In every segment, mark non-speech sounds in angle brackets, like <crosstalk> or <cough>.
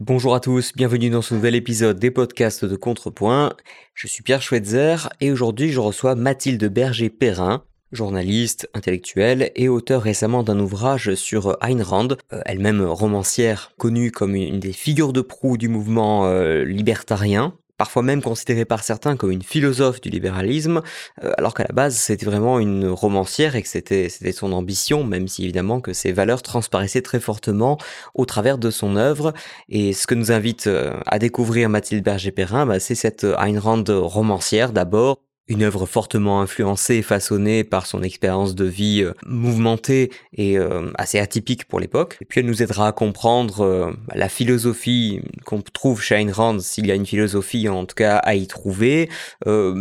Bonjour à tous, bienvenue dans ce nouvel épisode des podcasts de Contrepoint. Je suis Pierre Schweitzer et aujourd'hui je reçois Mathilde Berger-Perrin, journaliste, intellectuelle et auteur récemment d'un ouvrage sur Ayn Rand, euh, elle-même romancière connue comme une des figures de proue du mouvement euh, libertarien parfois même considérée par certains comme une philosophe du libéralisme, euh, alors qu'à la base c'était vraiment une romancière et que c'était son ambition, même si évidemment que ses valeurs transparaissaient très fortement au travers de son œuvre. Et ce que nous invite euh, à découvrir Mathilde Berger-Perrin, bah, c'est cette Ayn Rand romancière d'abord, une œuvre fortement influencée et façonnée par son expérience de vie euh, mouvementée et euh, assez atypique pour l'époque. Et puis elle nous aidera à comprendre euh, la philosophie qu'on trouve chez Ayn Rand, s'il y a une philosophie en tout cas à y trouver.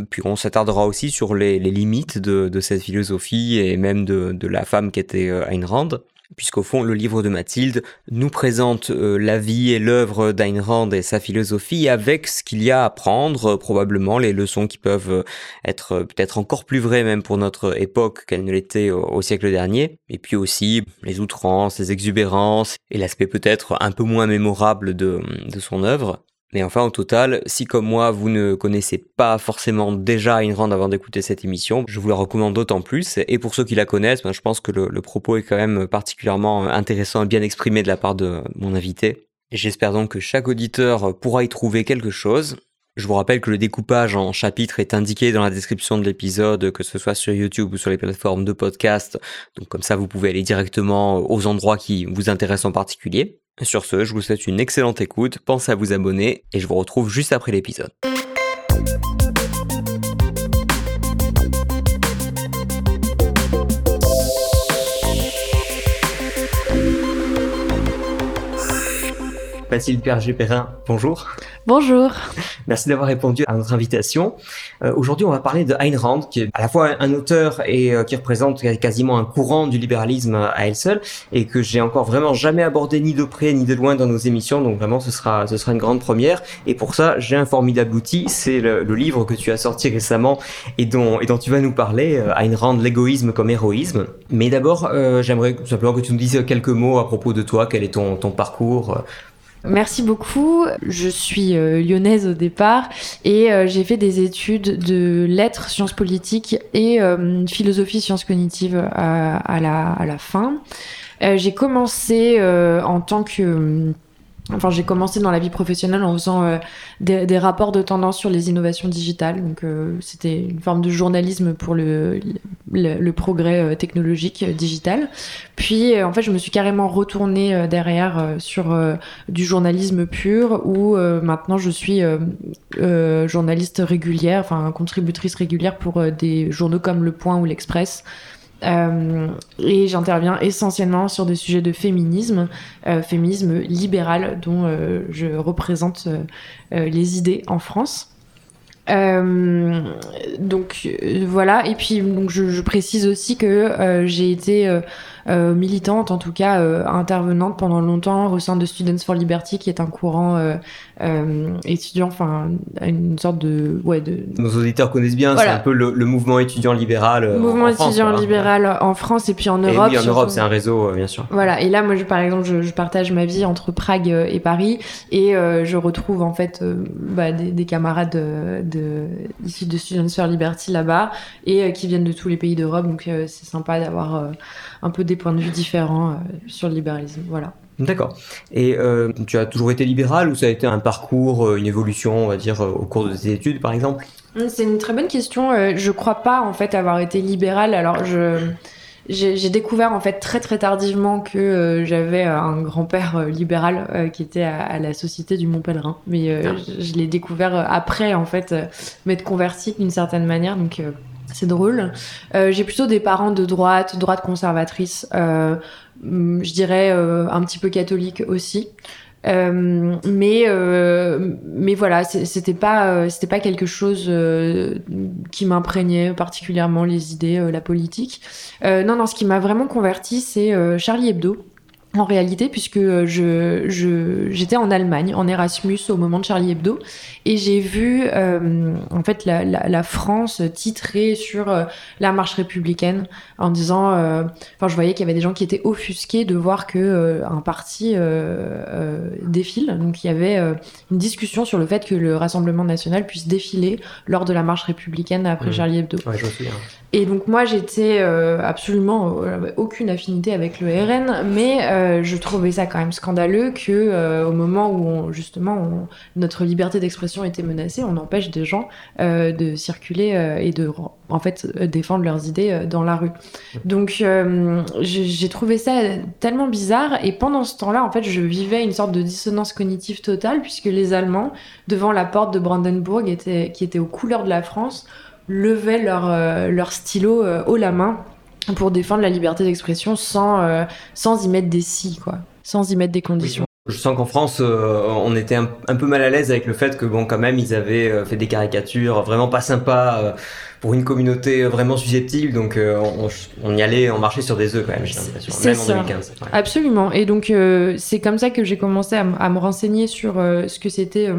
puis on s'attardera aussi sur les, limites de, cette philosophie et même de, de la femme qui était Ayn Rand puisqu'au fond le livre de Mathilde nous présente euh, la vie et l'œuvre d'Ayn Rand et sa philosophie avec ce qu'il y a à prendre, euh, probablement les leçons qui peuvent euh, être peut-être encore plus vraies même pour notre époque qu'elles ne l'étaient au, siècle dernier, et puis aussi les outrances, les exubérances et l'aspect peut-être un peu moins mémorable de, de son œuvre. Mais enfin, au total, si comme moi, vous ne connaissez pas forcément déjà Ayn avant d'écouter cette émission, je vous la recommande d'autant plus. Et pour ceux qui la connaissent, ben, je pense que le, propos est quand même particulièrement intéressant et bien exprimé de la part de mon invité. J'espère donc que chaque auditeur pourra y trouver quelque chose. Je vous rappelle que le découpage en chapitres est indiqué dans la description de l'épisode, que ce soit sur YouTube ou sur les plateformes de podcast. Donc comme ça, vous pouvez aller directement aux endroits qui vous intéressent en particulier. Sur ce, je vous souhaite une excellente écoute, pensez à vous abonner et je vous retrouve juste après l'épisode. Mathilde Berger-Perrin, bonjour. Bonjour. Merci d'avoir répondu à notre invitation. Euh, aujourd'hui, on va parler de Ayn Rand, qui est à la fois un auteur et euh, qui représente quasiment un courant du libéralisme à elle seule, et que j'ai encore vraiment jamais abordé ni de près ni de loin dans nos émissions. Donc vraiment, ce sera ce sera une grande première. Et pour ça, j'ai un formidable outil. C'est le, livre que tu as sorti récemment et dont et dont tu vas nous parler, euh, Ayn Rand, l'égoïsme comme héroïsme. Mais d'abord, j'aimerais simplement que tu nous dises quelques mots à propos de toi. Quel est ton ton parcours Merci beaucoup. Je suis euh, lyonnaise au départ et euh, j'ai fait des études de lettres, sciences politiques et euh, philosophie, sciences cognitives à, la, à la fin. j'ai commencé en tant que Enfin, j'ai commencé dans la vie professionnelle en faisant euh, des, rapports de tendance sur les innovations digitales. Donc, euh, c'était une forme de journalisme pour le progrès euh, technologique digital. Puis, en fait, je me suis carrément retournée derrière sur du journalisme pur, où maintenant je suis journaliste régulière, enfin contributrice régulière pour des journaux comme Le Point ou l'Express. Euh, et j'interviens essentiellement sur des sujets de féminisme, euh, féminisme libéral dont euh, je représente les idées en France. donc voilà, et puis donc je, je précise aussi que j'ai été euh, militante, en tout cas euh, intervenante pendant longtemps au sein de Students for Liberty, qui est un courant euh, étudiant, enfin une sorte de, ouais, de. Nos auditeurs connaissent bien, c'est un peu le, mouvement étudiant libéral. mouvement étudiant libéral en France et puis en Europe. Et oui, en Europe, c'est un réseau, bien sûr. Voilà. Et là, moi, je, par exemple, je, partage ma vie entre Prague et Paris, et je retrouve en fait bah, des, camarades de, de, issus de Students for Liberty là-bas et qui viennent de tous les pays d'Europe. Donc, c'est sympa d'avoir un peu des points de vue différents euh, sur le libéralisme. Voilà. D'accord. Et euh, tu as toujours été libéral ou ça a été un parcours, euh, une évolution, on va dire, au cours de tes études, par exemple? Hum, C'est une très bonne question. je crois pas, en fait, avoir été libéral. Alors, je j'ai découvert en fait très très tardivement que j'avais un grand-père libéral qui était à, la Société du Mont Pèlerin. Mais ah. je, je l'ai découvert après en fait m'être converti d'une certaine manière. Donc c'est drôle. Euh, j'ai plutôt des parents de droite, droite conservatrice, euh, je dirais euh, un petit peu catholique aussi. mais mais voilà, c'était pas c'était pas quelque chose qui m'imprégnait particulièrement les idées, la politique. non non, ce qui m'a vraiment converti, c'est Charlie Hebdo. En réalité, puisque je, je, j'étais en Allemagne, en Erasmus, au moment de Charlie Hebdo, et j'ai vu euh, en fait la, la, la, France titrer sur euh, la marche républicaine en disant, euh, enfin, je voyais qu'il y avait des gens qui étaient offusqués de voir que euh, un parti euh, défile. Donc, il y avait une discussion sur le fait que le Rassemblement national puisse défiler lors de la marche républicaine après Mmh. Charlie Hebdo. Ouais, je me souviens. Et donc moi j'étais euh, absolument euh, aucune affinité avec le RN, mais euh, je trouvais ça quand même scandaleux que euh, au moment où justement notre liberté d'expression était menacée, on empêche des gens de circuler et de en fait défendre leurs idées dans la rue. Donc j'ai j'ai trouvé ça tellement bizarre et pendant ce temps-là en fait je vivais une sorte de dissonance cognitive totale puisque les Allemands devant la porte de Brandenburg étaient, qui était aux couleurs de la France levaient leur, euh, leur stylo euh, haut la main pour défendre la liberté d'expression sans, euh, sans y mettre des si, quoi. Sans y mettre des conditions. Je sens qu'en France, euh, on était un, un peu mal à l'aise avec le fait que, bon, quand même, ils avaient euh, fait des caricatures vraiment pas sympas euh, pour une communauté vraiment susceptible. Donc, on, on y allait, on marchait sur des œufs quand même, j'ai l'impression. C'est Même en ça. 2015. ouais. Absolument. Et donc, c'est comme ça que j'ai commencé à, me renseigner sur ce que c'était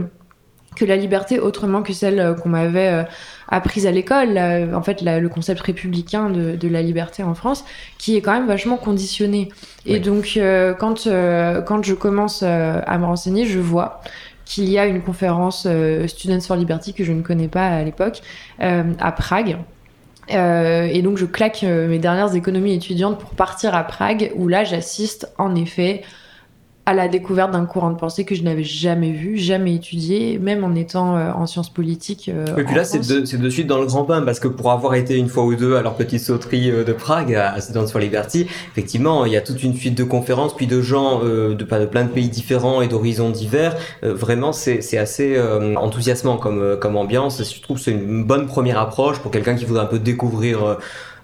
que la liberté autrement que celle euh, qu'on m'avait euh, apprise à l'école. En fait, la- le concept républicain de, de la liberté en France, qui est quand même vachement conditionné. Et Oui. donc, euh, quand, euh, quand je commence euh, à me renseigner, je vois qu'il y a une conférence Students for Liberty que je ne connais pas à l'époque, à Prague. Euh, et donc je claque euh, mes dernières économies étudiantes pour partir à Prague, où là j'assiste en effet à la découverte d'un courant de pensée que je n'avais jamais vu, jamais étudié, même en étant euh, en sciences politiques. euh, Et puis là, c'est de, de suite dans le grand bain, parce que pour avoir été une fois ou deux à leur petite sauterie euh, de Prague, à Students for Liberty, effectivement, il y a toute une suite de conférences, puis de gens euh, de, de plein de pays différents et d'horizons divers. Euh, vraiment, c'est assez euh, enthousiasmant comme, comme ambiance. Je trouve que c'est une bonne première approche pour quelqu'un qui voudrait un peu découvrir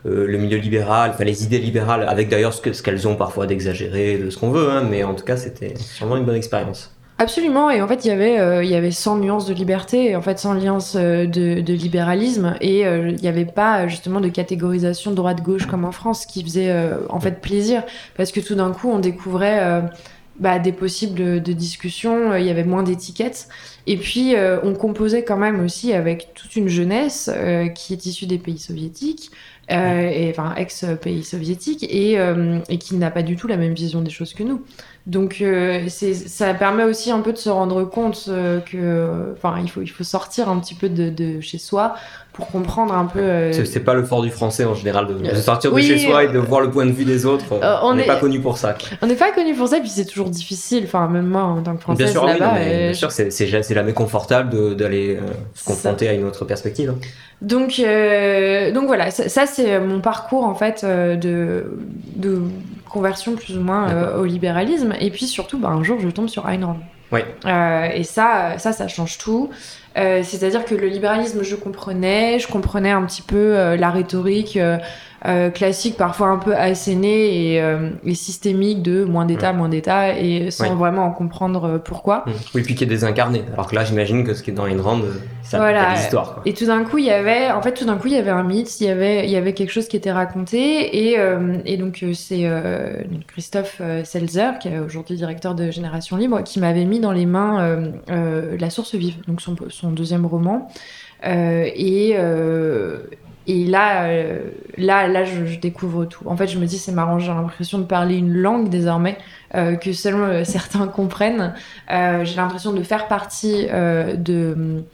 euh, le milieu libéral, enfin les idées libérales, avec d'ailleurs ce que- ce qu'elles ont parfois d'exagéré, de ce qu'on veut, hein, mais en tout cas, c'était sûrement une bonne expérience. Absolument, et en fait, il y avait, euh, il y avait 100 nuances de liberté, et en fait, 100 nuances euh, de, libéralisme, et euh, il n'y avait pas justement de catégorisation droite-gauche comme en France, qui faisait en fait plaisir, parce que tout d'un coup, on découvrait bah, des possibles de discussions, il y avait moins d'étiquettes, et puis on composait quand même aussi avec toute une jeunesse qui est issue des pays soviétiques, euh, et, enfin ex-pays soviétiques, et, euh, et qui n'a pas du tout la même vision des choses que nous. Donc euh, ça permet aussi un peu de se rendre compte euh, que, enfin, il faut, il faut sortir un petit peu de, de chez soi pour comprendre un peu. euh, C'est pas le fort du français en général de, Euh, sortir de oui, chez soi et de euh, voir le point de vue des autres. on n'est est- pas connu pour ça. On n'est pas connu pour ça, puis c'est toujours difficile. Enfin, même moi en tant que française bien sûr, oui, bien sûr, c'est c'est ja- c'est jamais confortable d'aller se Ça. confronter à une autre perspective. hein. Donc, donc voilà, ça, ça, c'est mon parcours en fait de, de conversion plus ou moins euh, au libéralisme. Et puis surtout, bah, un jour, je tombe sur Ayn Rand. Euh, et ça, ça, ça change tout. Euh, C'est-à-dire que le libéralisme, je comprenais, je comprenais un petit peu euh, la rhétorique euh, classique, parfois un peu assénée et, euh, et systémique de moins d'État, moins d'État, et sans vraiment en comprendre euh, pourquoi. Mm. Oui, puis qui est désincarné. Alors que là, j'imagine que ce qui est dans Ayn Rand, ça Voilà. a l'histoire. Et tout d'un coup, il y avait, en fait, tout d'un coup, il y avait un mythe, il y avait, il y avait quelque chose qui était raconté, et, euh, et donc c'est Christophe Seltzer, qui est aujourd'hui directeur de Génération Libre, qui m'avait mis dans les mains La Source Vive, donc son, son deuxième roman, et et là, euh, là, là, je, découvre tout. En fait, je me dis, c'est marrant, j'ai l'impression de parler une langue désormais euh, que seuls euh, <laughs> certains comprennent. J'ai l'impression de faire partie de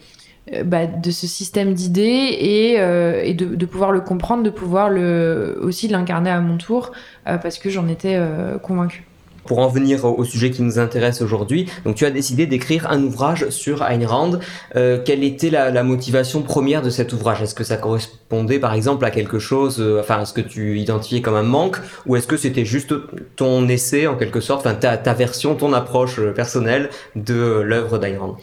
bah, de ce système d'idées et, de, pouvoir le comprendre, de pouvoir le, aussi l'incarner à mon tour, parce que j'en étais convaincue. Pour en venir au sujet qui nous intéresse aujourd'hui, donc tu as décidé d'écrire un ouvrage sur Ayn Rand. Euh, quelle était la, motivation première de cet ouvrage? Est-ce que ça correspondait par exemple à quelque chose, euh, enfin à ce que tu identifiais comme un manque, ou est-ce que c'était juste ton essai en quelque sorte, enfin ta, version, ton approche euh, personnelle de l'œuvre d'Ayn Rand?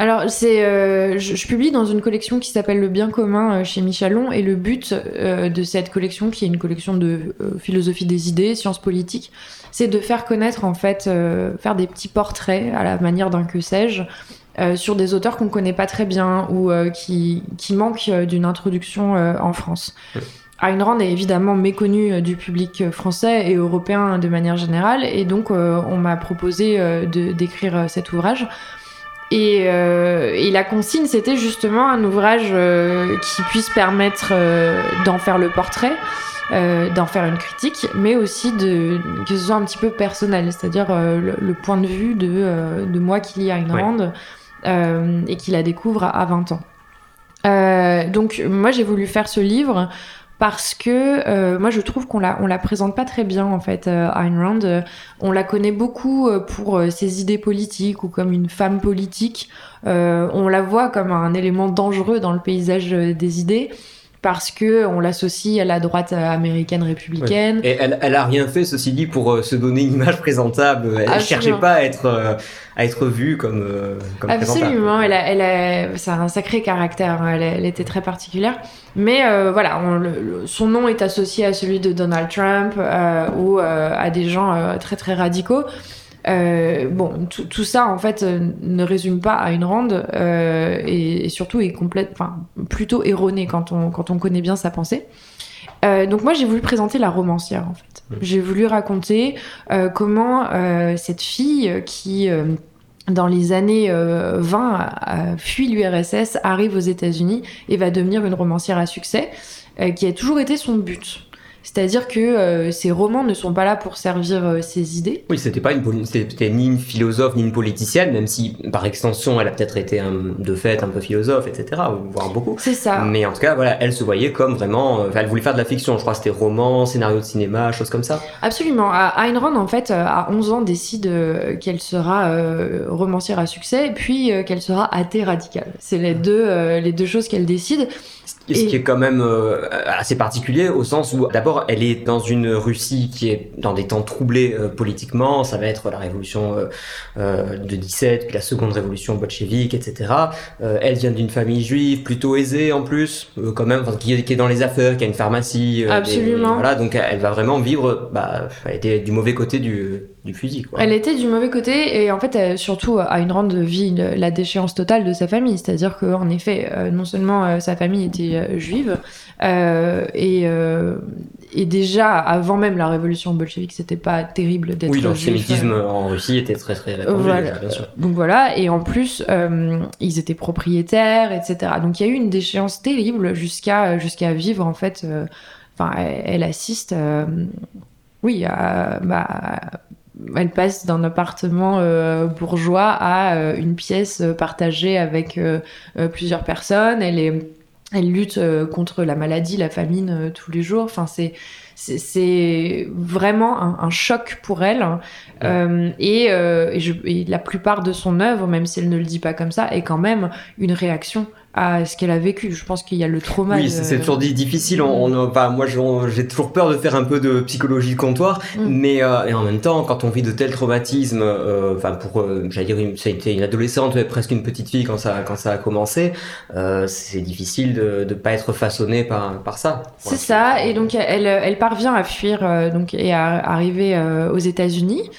Alors, c'est, je, publie dans une collection qui s'appelle Le Bien commun chez Michalon, et le but de cette collection, qui est une collection de philosophie des idées, sciences politiques, c'est de faire connaître, en fait, euh, faire des petits portraits à la manière d'un que sais-je. euh, sur des auteurs qu'on connaît pas très bien ou euh, qui, qui manquent d'une introduction en France. Ayn Rand est évidemment méconnue du public français et européen de manière générale, et donc on m'a proposé de d'écrire cet ouvrage. Et, et, la consigne, c'était justement un ouvrage qui puisse permettre d'en faire le portrait, euh, d'en faire une critique, mais aussi de, que ce soit un petit peu personnel, c'est-à-dire euh, le, point de vue de, euh, de moi qui lis Ayn Rand et qui la découvre à, 20 ans. donc moi j'ai voulu faire ce livre parce que moi je trouve qu'on la on la présente pas très bien en fait Ayn Rand. On la connaît beaucoup pour ses idées politiques ou comme une femme politique. On la voit comme un élément dangereux dans le paysage des idées parce que on l'associe à la droite américaine républicaine. Et elle, elle a rien fait, ceci dit, pour euh, se donner une image présentable. Elle ne cherchait pas à être, euh, à être vue comme, euh, comme Absolument, elle a, elle a, c'est un sacré caractère, hein. elle, elle, était très particulière. Mais voilà, on, son nom est associé à celui de Donald Trump ou à des gens très très radicaux. Euh, bon, tout ça en fait euh, ne résume pas à une rande euh, et, surtout est complète, enfin plutôt erroné quand on quand on connaît bien sa pensée. donc moi j'ai voulu présenter la romancière en fait. Mmh. J'ai voulu raconter comment cette fille qui dans les années 20 fuit l'URSS, arrive aux États-Unis et va devenir une romancière à succès, qui a toujours été son but. C'est-à-dire que euh, ces romans ne sont pas là pour servir euh, ses idées. Oui, c'était pas une c'était ni une philosophe ni une politicienne, même si par extension elle a peut-être été de fait un peu philosophe, etc. voire beaucoup. C'est ça. Mais en tout cas, voilà, elle se voyait comme vraiment, euh, elle voulait faire de la fiction. Je crois que c'était roman, scénario de cinéma, choses comme ça. Absolument. Ayn Rand en fait à 11 ans décide qu'elle sera romancière à succès, puis qu'elle sera athée radicale. C'est les deux les deux choses qu'elle décide. Ce qui est quand même assez particulier au sens où d'abord elle est dans une Russie qui est dans des temps troublés euh, politiquement. Ça va être la révolution euh, euh, de 17, puis la seconde révolution bolchevique, etc. elle vient d'une famille juive plutôt aisée en plus, quand même, qui, est dans les affaires, qui a une pharmacie. Absolument. voilà, donc elle va vraiment vivre. Bah, elle était du mauvais côté du, du fusil. Quoi. Elle était du mauvais côté et en fait, surtout à une rende vie la déchéance totale de sa famille. C'est-à-dire qu'en effet, non seulement sa famille était juive et et déjà avant même la révolution bolchevique, c'était pas terrible d'être Oui, l'antisémitisme euh, en Russie était très très répandu, bien sûr. Donc voilà, et en plus, euh, ils étaient propriétaires, etc. Donc il y a eu une déchéance terrible jusqu'à jusqu'à vivre en fait. Euh, enfin, elle, assiste, oui, bah, elle passe d'un appartement bourgeois à une pièce partagée avec plusieurs personnes. Elle est elle lutte euh, contre la maladie, la famine euh, tous les jours. Enfin, c'est c'est vraiment un, choc pour elle. Euh, et, et, la plupart de son œuvre, même si elle ne le dit pas comme ça, est quand même une réaction à ce qu'elle a vécu. Je pense qu'il y a le trauma. Oui, c'est toujours difficile. On, on, moi, j'ai toujours peur de faire un peu de psychologie de comptoir, mm. mais euh, et en même temps, quand on vit de tels traumatismes, euh, enfin pour, euh, j'allais dire, c'était une adolescente, presque une petite fille quand ça quand ça a commencé, c'est difficile de ne pas être façonné par par ça. C'est ça. Et donc elle elle parvient à fuir donc et à arriver aux États-Unis.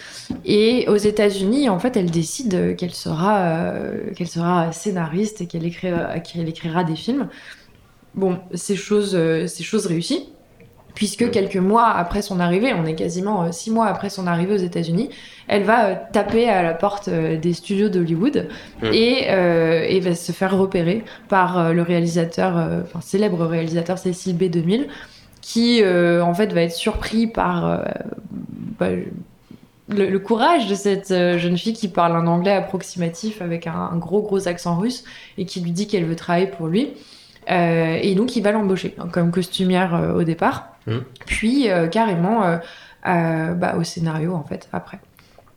Et aux États-Unis, en fait, elle décide qu'elle sera, qu'elle sera scénariste et qu'elle écrira, qu'elle écrira des films. Bon, c'est chose, euh, c'est chose réussie, puisque quelques mois après son arrivée, on est quasiment euh, six mois après son arrivée aux États-Unis, elle va euh, taper à la porte des studios d'Hollywood et, va se faire repérer par le réalisateur, enfin célèbre réalisateur Cécile B 2000, qui en fait va être surpris par bah, le, courage de cette euh, jeune fille qui parle un anglais approximatif avec un, gros gros accent russe et qui lui dit qu'elle veut travailler pour lui. Euh, et donc il va l'embaucher hein, comme costumière euh, au départ, mmh. puis carrément bah, au scénario en fait après.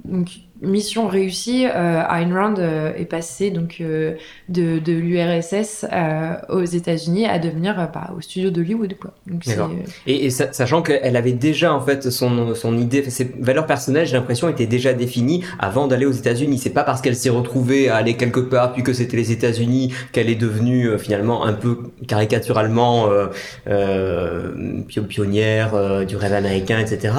Donc mission réussie, euh, Ayn Rand euh, est passé donc euh, de, de l'URSS euh, aux États-Unis à devenir bah, au studio d'Hollywood quoi. et, et sachant qu'elle avait déjà en fait son, son idée, ses valeurs personnelles, j'ai l'impression étaient déjà définies avant d'aller aux États-Unis. C'est pas parce qu'elle s'est retrouvée à aller quelque part puis que c'était les États-Unis qu'elle est devenue finalement un peu caricaturalement pionnière du rêve américain, etc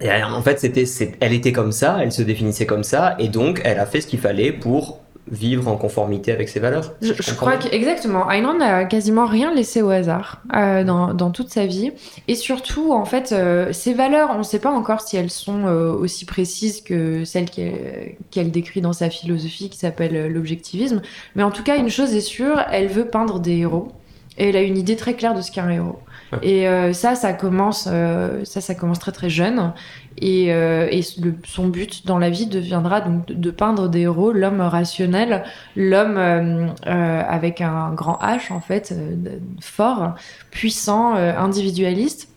en fait, c'était, elle était comme ça, elle se définissait comme ça, et donc elle a fait ce qu'il fallait pour vivre en conformité avec ses valeurs. Je, crois qu'exactement. Ayn Rand n'a quasiment rien laissé au hasard euh, dans, dans, toute sa vie. Et surtout, en fait, euh, ses valeurs, on ne sait pas encore si elles sont euh, aussi précises que celles qu'elle décrit dans sa philosophie qui s'appelle l'objectivisme. Mais en tout cas, une chose est sûre, elle veut peindre des héros. Et elle a une idée très claire de ce qu'est un héros. <laughs> Et ça, ça commence, ça, ça commence très très jeune. Et, euh, et son but dans la vie deviendra donc de, peindre des héros, l'homme rationnel, l'homme euh, euh, avec un grand H en fait, fort, puissant, individualiste.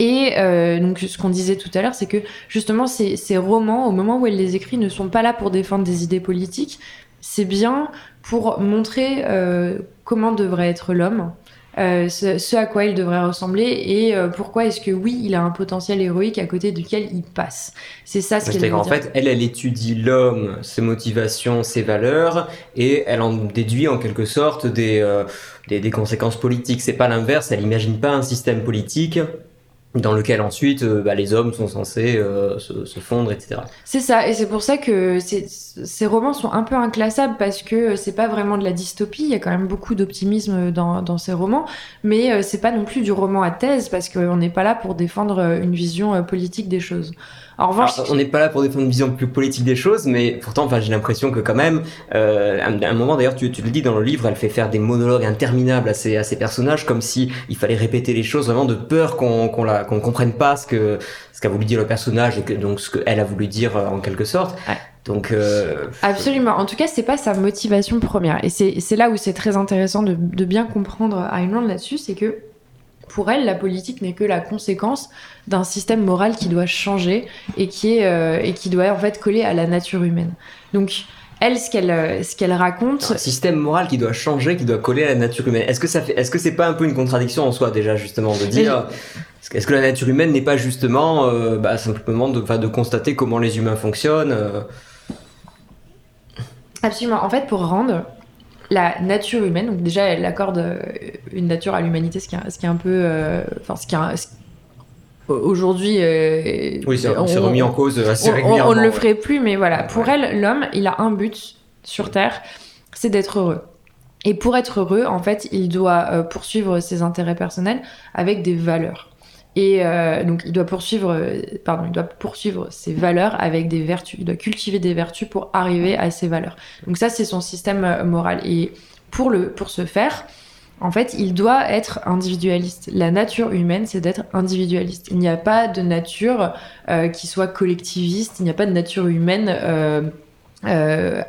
Et donc ce qu'on disait tout à l'heure, c'est que justement ces, ces, romans, au moment où elle les écrit, ne sont pas là pour défendre des idées politiques, c'est bien pour montrer comment devrait être l'homme, euh, ce, à quoi il devrait ressembler et euh, pourquoi est-ce que oui, il a un potentiel héroïque à côté duquel il passe. C'est ça ce qu'elle En fait, elle, elle étudie l'homme, ses motivations, ses valeurs et elle en déduit en quelque sorte des, euh, des, des conséquences politiques. C'est pas l'inverse, elle imagine pas un système politique dans lequel ensuite euh, bah, les hommes sont censés euh, se, fondre, etc. C'est ça, et c'est pour ça que ces romans sont un peu inclassables parce que c'est pas vraiment de la dystopie, il y a quand même beaucoup d'optimisme dans, ces romans, mais euh, c'est pas non plus du roman à thèse parce qu'on n'est pas là pour défendre une vision politique des choses. En revanche, on n'est pas là pour défendre une vision plus politique des choses, mais pourtant, enfin, j'ai l'impression que quand même, euh, à un moment d'ailleurs, tu, tu, le dis dans le livre, elle fait faire des monologues interminables à ses, à ses personnages, comme si il fallait répéter les choses vraiment de peur qu'on qu'on la qu'on comprenne pas ce que ce qu'a voulu dire le personnage et que donc ce qu'elle a voulu dire euh, en quelque sorte. Donc euh... absolument. En tout cas, c'est pas sa motivation première, et c'est là où c'est très intéressant de, de bien comprendre Ayn là-dessus, c'est que pour elle, la politique n'est que la conséquence d'un système moral qui doit changer et qui, est, euh, et qui doit en fait coller à la nature humaine. Donc, elle, ce qu'elle euh, ce qu'elle raconte. Un système moral qui doit changer, qui doit coller à la nature humaine. Est-ce que ça fait, est-ce que c'est pas un peu une contradiction en soi déjà justement de dire, est-ce que la nature humaine n'est pas justement euh, bah, simplement de, de constater comment les humains fonctionnent Absolument. En fait, pour rendre la nature humaine. Donc déjà, elle accorde euh, une nature à l'humanité, ce qui est, ce qui est un peu, euh, enfin, ce qui est aujourd'hui. Euh, oui, c'est remis en cause assez régulièrement. On, ne le ferait plus, mais voilà. Pour elle, l'homme, il a un but sur Terre, c'est d'être heureux. Et pour être heureux, en fait, il doit poursuivre ses intérêts personnels avec des valeurs. Et euh, donc, il doit poursuivre, euh, pardon, il doit poursuivre ses valeurs avec des vertus. Il doit cultiver des vertus pour arriver à ses valeurs. Donc ça, c'est son système euh, moral. Et pour le, pour ce faire, en fait, il doit être individualiste. La nature humaine, c'est d'être individualiste. Il n'y a pas de nature qui soit collectiviste. Il n'y a pas de nature humaine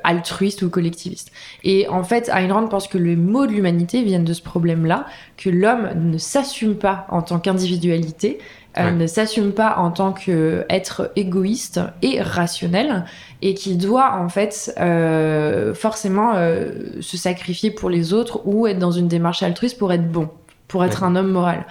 altruiste ou collectiviste. Et en fait, Ayn Rand pense que les mots de l'humanité viennent de ce problème-là, que l'homme ne s'assume pas en tant qu'individualité, euh, ne s'assume pas en tant qu'être égoïste et rationnel, et qu'il doit en fait euh, forcément se sacrifier pour les autres ou être dans une démarche altruiste pour être bon, pour être un homme moral.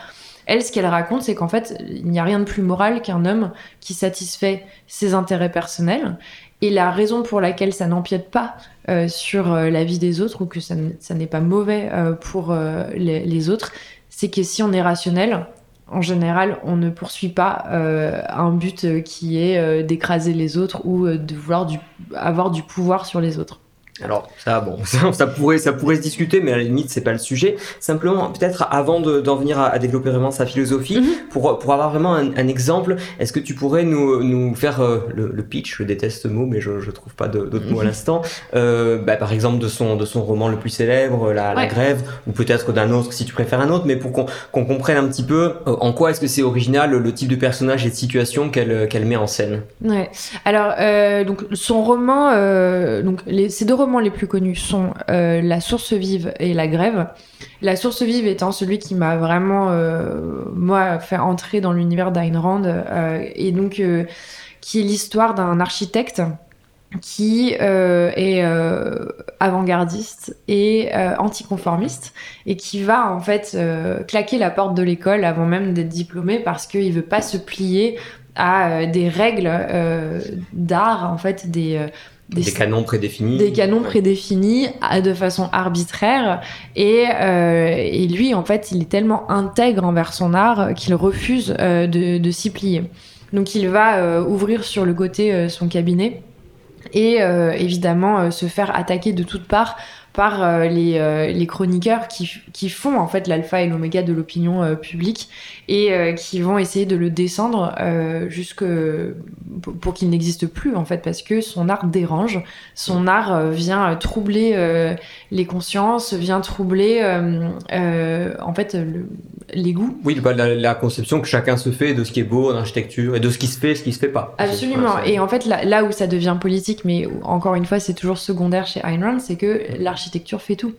Elle, ce qu'elle raconte, c'est qu'en fait, il n'y a rien de plus moral qu'un homme qui satisfait ses intérêts personnels et la raison pour laquelle ça n'empiète pas euh, sur euh, la vie des autres ou que ça, n'est pas mauvais euh, pour les, autres, c'est que si on est rationnel, en général, on ne poursuit pas un but qui est d'écraser les autres ou de vouloir avoir du pouvoir sur les autres. Alors ça, bon, <laughs> ça, pourrait, ça pourrait se discuter, mais à la limite c'est pas le sujet. Simplement, peut-être avant d'en venir à, développer vraiment sa philosophie, mhm. pour, pour avoir vraiment un, exemple, est-ce que tu pourrais nous, nous faire euh, le, pitch? Je déteste ce mot, mais je, je trouve pas d'autres mots à mhm. l'instant. Euh, bah, par exemple de son de son roman le plus célèbre, La, la Grève, ou peut-être d'un autre si tu préfères un autre, mais pour qu'on comprenne un petit peu euh, en quoi est-ce que c'est original le type de personnage et de situation qu'elle qu'elle met en scène. Ouais. Alors donc son roman, donc les, ces deux romans les plus connus sont euh, La source vive et La grève. La source vive étant celui qui m'a vraiment, euh, moi, fait entrer dans l'univers d'Ayn Rand, euh, et donc qui est l'histoire d'un architecte qui est avant-gardiste et anticonformiste et qui va en fait claquer la porte de l'école avant même d'être diplômé parce qu'il veut pas se plier à des règles d'art en fait des des, canons prédéfinis. Des canons prédéfinis de façon arbitraire. Et, euh, et, lui, en fait, il est tellement intègre envers son art qu'il refuse euh, de, de s'y plier. Donc il va euh, ouvrir sur le côté son cabinet et évidemment se faire attaquer de toutes parts par euh, les, euh, les, chroniqueurs qui, qui, font en fait l'alpha et l'oméga de l'opinion euh, publique et qui vont essayer de le descendre jusque pour qu'il n'existe plus en fait parce que son art dérange, son art vient troubler les consciences, vient troubler en fait le, les goûts. Oui, bah, la, conception que chacun se fait de ce qui est beau en architecture et de ce qui se fait, ce qui se fait pas. Absolument. et en fait là, là, où ça devient politique, mais encore une fois c'est toujours secondaire chez Ayn Rand, c'est que l'architecture l'architecture fait tout.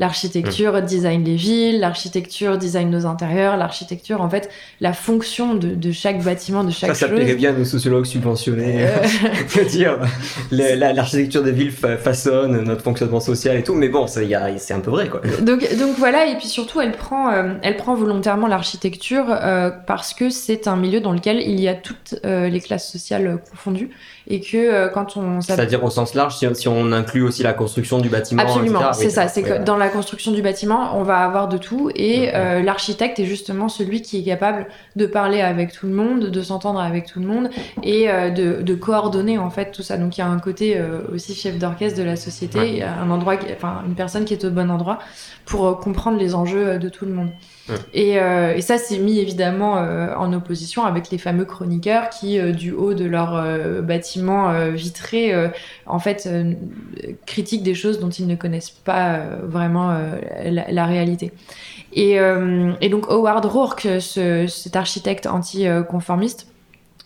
L'architecture mmh. design les villes, l'architecture design nos intérieurs, l'architecture, en fait, la fonction de, chaque bâtiment, de chaque ça, chose. Ça plairait bien nos sociologues subventionnés. Euh... <laughs> dire, l'architecture des villes façonne notre fonctionnement social et tout, mais bon, c'est un peu vrai, quoi. Donc, donc voilà, et puis surtout, elle prend, euh, elle prend volontairement l'architecture euh, parce que c'est un milieu dans lequel il y a toutes euh, les classes sociales confondues et que quand on... C'est-à-dire au sens large, si, on inclut aussi la construction du bâtiment. Absolument, c'est ça, c'est que dans la construction du bâtiment, on va avoir de tout. Et euh, l'architecte est justement celui qui est capable de parler avec tout le monde, de s'entendre avec tout le monde et euh, de, coordonner en fait tout ça. Donc il y a un côté euh, aussi chef d'orchestre de la société, un endroit, enfin une personne qui est au bon endroit pour comprendre les enjeux de tout le monde. Et, et, ça, c'est mis évidemment en opposition avec les fameux chroniqueurs qui, du haut de leur bâtiment vitré, en fait, critiquent des choses dont ils ne connaissent pas vraiment la, réalité. Et, donc Howard Rourke, ce, cet architecte anticonformiste,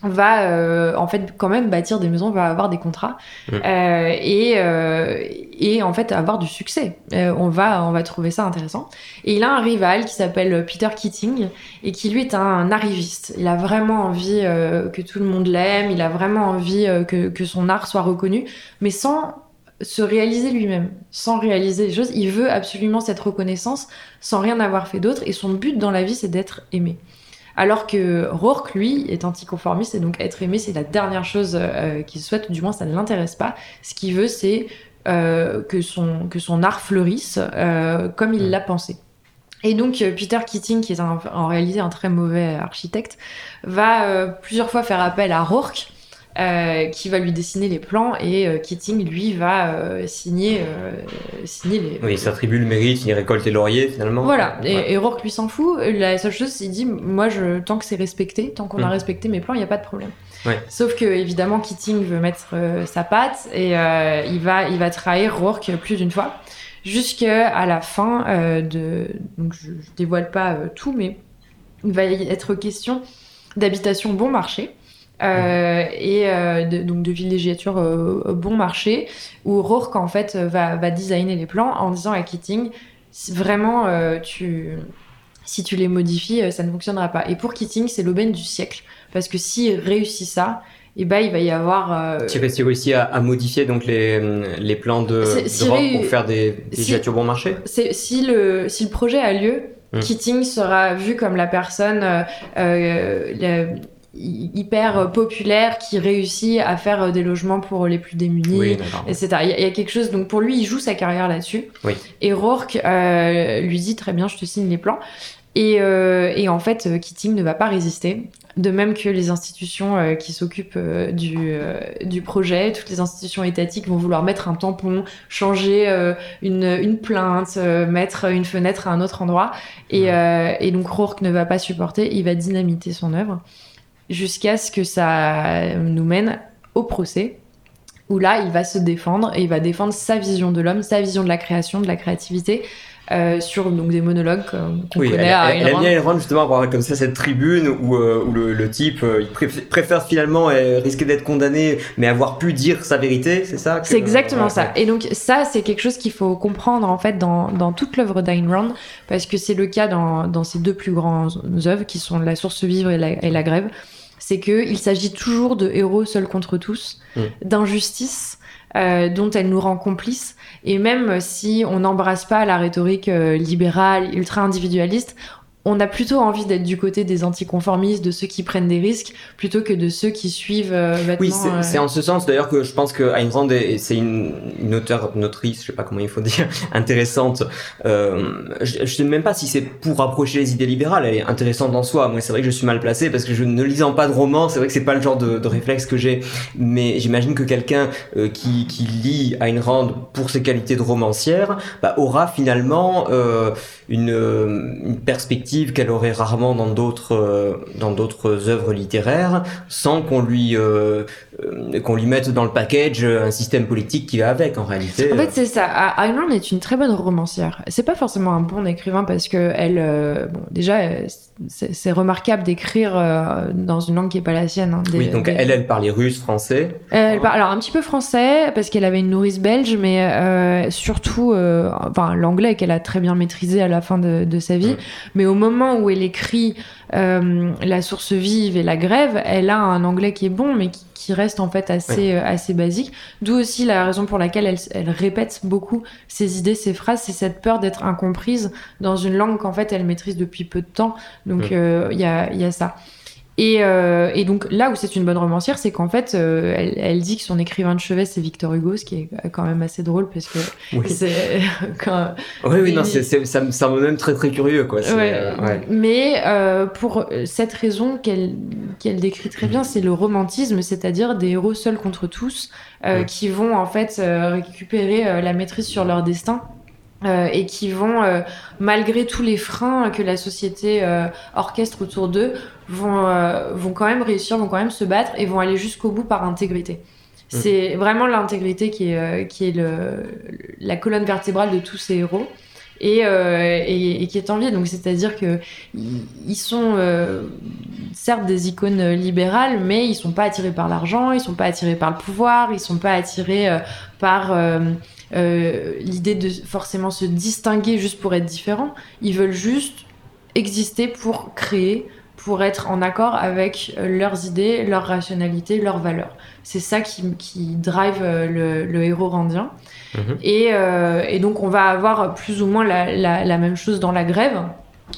va euh, en fait quand même bâtir des maisons, va avoir des contrats euh, et, euh, et en fait avoir du succès. on va on va trouver ça intéressant. Et il a un rival qui s'appelle Peter Keating et qui lui est un arriviste. Il a vraiment envie que tout le monde l'aime, il a vraiment envie que, que son art soit reconnu, mais sans se réaliser lui-même, sans réaliser les choses. Il veut absolument cette reconnaissance sans rien avoir fait d'autre et son but dans la vie c'est d'être aimé. Alors que Rourke, lui, est anticonformiste et donc être aimé, c'est la dernière chose euh, qu'il souhaite, du moins ça ne l'intéresse pas. Ce qu'il veut, c'est euh, que, son, que son art fleurisse euh, comme il l'a pensé. Et donc Peter Keating, qui est en réalité un très mauvais architecte, va plusieurs fois faire appel à Rourke euh, qui va lui dessiner les plans et euh, Keating lui va euh, signer signer les oui il s'attribue le mérite il récolte les lauriers finalement. Voilà. Et, Rourke lui s'en fout. La seule chose c'est dit moi je tant que c'est respecté tant qu'on a mm. respecté mes plans il n'y a pas de problème. Sauf que évidemment Keating veut mettre sa patte et il va il va trahir Rourke plus d'une fois jusqu'à la fin de donc je, je dévoile pas tout mais il va y être question d'habitation bon marché euh, et euh, de, donc de villégiature euh, bon marché, où Rourke en fait va, va, designer les plans en disant à Keating vraiment tu si tu les modifies ça ne fonctionnera pas. Et pour Keating c'est l'aubaine du siècle parce que s'il réussit ça et eh ben, il va y avoir. Euh... Tu réussis à, à, modifier donc les, les plans de, si de pour faire des, des bon marché si le, si le projet a lieu, hmm. Keating sera vu comme la personne euh, hyper populaire qui réussit à faire euh, des logements pour les plus démunis, etc. Il y, a quelque chose, donc pour lui, il joue sa carrière là-dessus. Et Rourke euh, lui dit très bien, je te signe les plans. Et, euh, et en fait, Keating ne va pas résister. De même que les institutions qui s'occupent du, du projet, toutes les institutions étatiques vont vouloir mettre un tampon, changer une, une plainte, mettre une fenêtre à un autre endroit. Et, et donc Rourke ne va pas supporter, il va dynamiter son œuvre jusqu'à ce que ça nous mène au procès, où là, il va se défendre et il va défendre sa vision de l'homme, sa vision de la création, de la créativité. Euh, sur donc des monologues qu'on oui, connaît elle, à elle, elle aime bien justement avoir comme ça cette tribune où, euh, où le, le, type euh, il préfère finalement risquer d'être condamné mais avoir pu dire sa vérité c'est ça c'est exactement ça et donc ça c'est quelque chose qu'il faut comprendre en fait dans, dans toute l'œuvre d'Ayn Rand parce que c'est le cas dans, dans ses deux plus grandes œuvres qui sont La source vivre et La, et la grève c'est qu'il s'agit toujours de héros seuls contre tous, mm. d'injustice euh, dont elle nous rend complices. Et même si on n'embrasse pas la rhétorique euh, libérale, ultra-individualiste, on a plutôt envie d'être du côté des anticonformistes, de ceux qui prennent des risques, plutôt que de ceux qui suivent euh, Oui, c'est en ce sens d'ailleurs que je pense que Ayn Rand, c'est une, une auteure, une autrice, je sais pas comment il faut <laughs> dire, intéressante. Euh, je, ne sais même pas si c'est pour approcher les idées libérales, elle est intéressante en soi. Moi, c'est vrai que je suis mal placé parce que je ne lisant pas de romans, c'est vrai que c'est pas le genre de, de réflexe que j'ai. Mais j'imagine que quelqu'un euh, qui, qui lit Ayn Rand pour ses qualités de romancière bah, aura finalement euh, une, une perspective qu'elle aurait rarement dans d'autres euh, dans d'autres œuvres littéraires, sans qu'on lui euh, euh, qu'on lui mette dans le package un système politique qui va avec en réalité. En fait, c'est ça. Ayn Rand est une très bonne romancière. C'est pas forcément un bon écrivain parce que elle, bon, déjà, c'est remarquable d'écrire dans une langue qui est pas la sienne. Hein, oui, donc elle, elle parlait russe, français. Elle parle, alors un petit peu français parce qu'elle avait une nourrice belge, mais surtout, enfin l'anglais qu'elle a très bien maîtrisé à la fin de, de sa vie. Mais au moment où elle écrit euh, La source vive et La grève, elle a un anglais qui est bon, mais qui, reste en fait assez, euh, assez basique. D'où aussi la raison pour laquelle elle, elle, répète beaucoup ses idées, ses phrases, c'est cette peur d'être incomprise dans une langue qu'en fait elle maîtrise depuis peu de temps. Donc euh, il y, a, y a ça. Et, euh, et, donc là où c'est une bonne romancière, c'est qu'en fait, euh, elle, elle, dit que son écrivain de chevet c'est Victor Hugo, ce qui est quand même assez drôle parce que oui. <laughs> c'est quand. Oui, oui, non, c'est, ça, ça me même très très curieux quoi. Ouais. Euh, ouais. Mais euh, pour cette raison qu'elle qu'elle décrit très bien, c'est le romantisme, c'est-à-dire des héros seuls contre tous ouais. qui vont en fait récupérer la maîtrise sur leur destin. Euh, et qui vont, euh, malgré tous les freins que la société euh, orchestre autour d'eux, vont, vont quand même réussir, vont quand même se battre et vont aller jusqu'au bout par intégrité. Mmh. C'est vraiment l'intégrité qui est, qui est le, la colonne vertébrale de tous ces héros. Et, et, et, qui est en vie. Donc, c'est-à-dire que ils sont certes des icônes libérales, mais ils sont pas attirés par l'argent, ils sont pas attirés par le pouvoir, ils sont pas attirés par euh, l'idée de forcément se distinguer juste pour être différent. Ils veulent juste exister pour créer, pour être en accord avec euh, leurs idées, leur rationalité, leurs valeurs. C'est ça qui, qui drive euh, le, le, héros randien. Mmh. Et, euh, et, donc on va avoir plus ou moins la, la, la même chose dans la grève.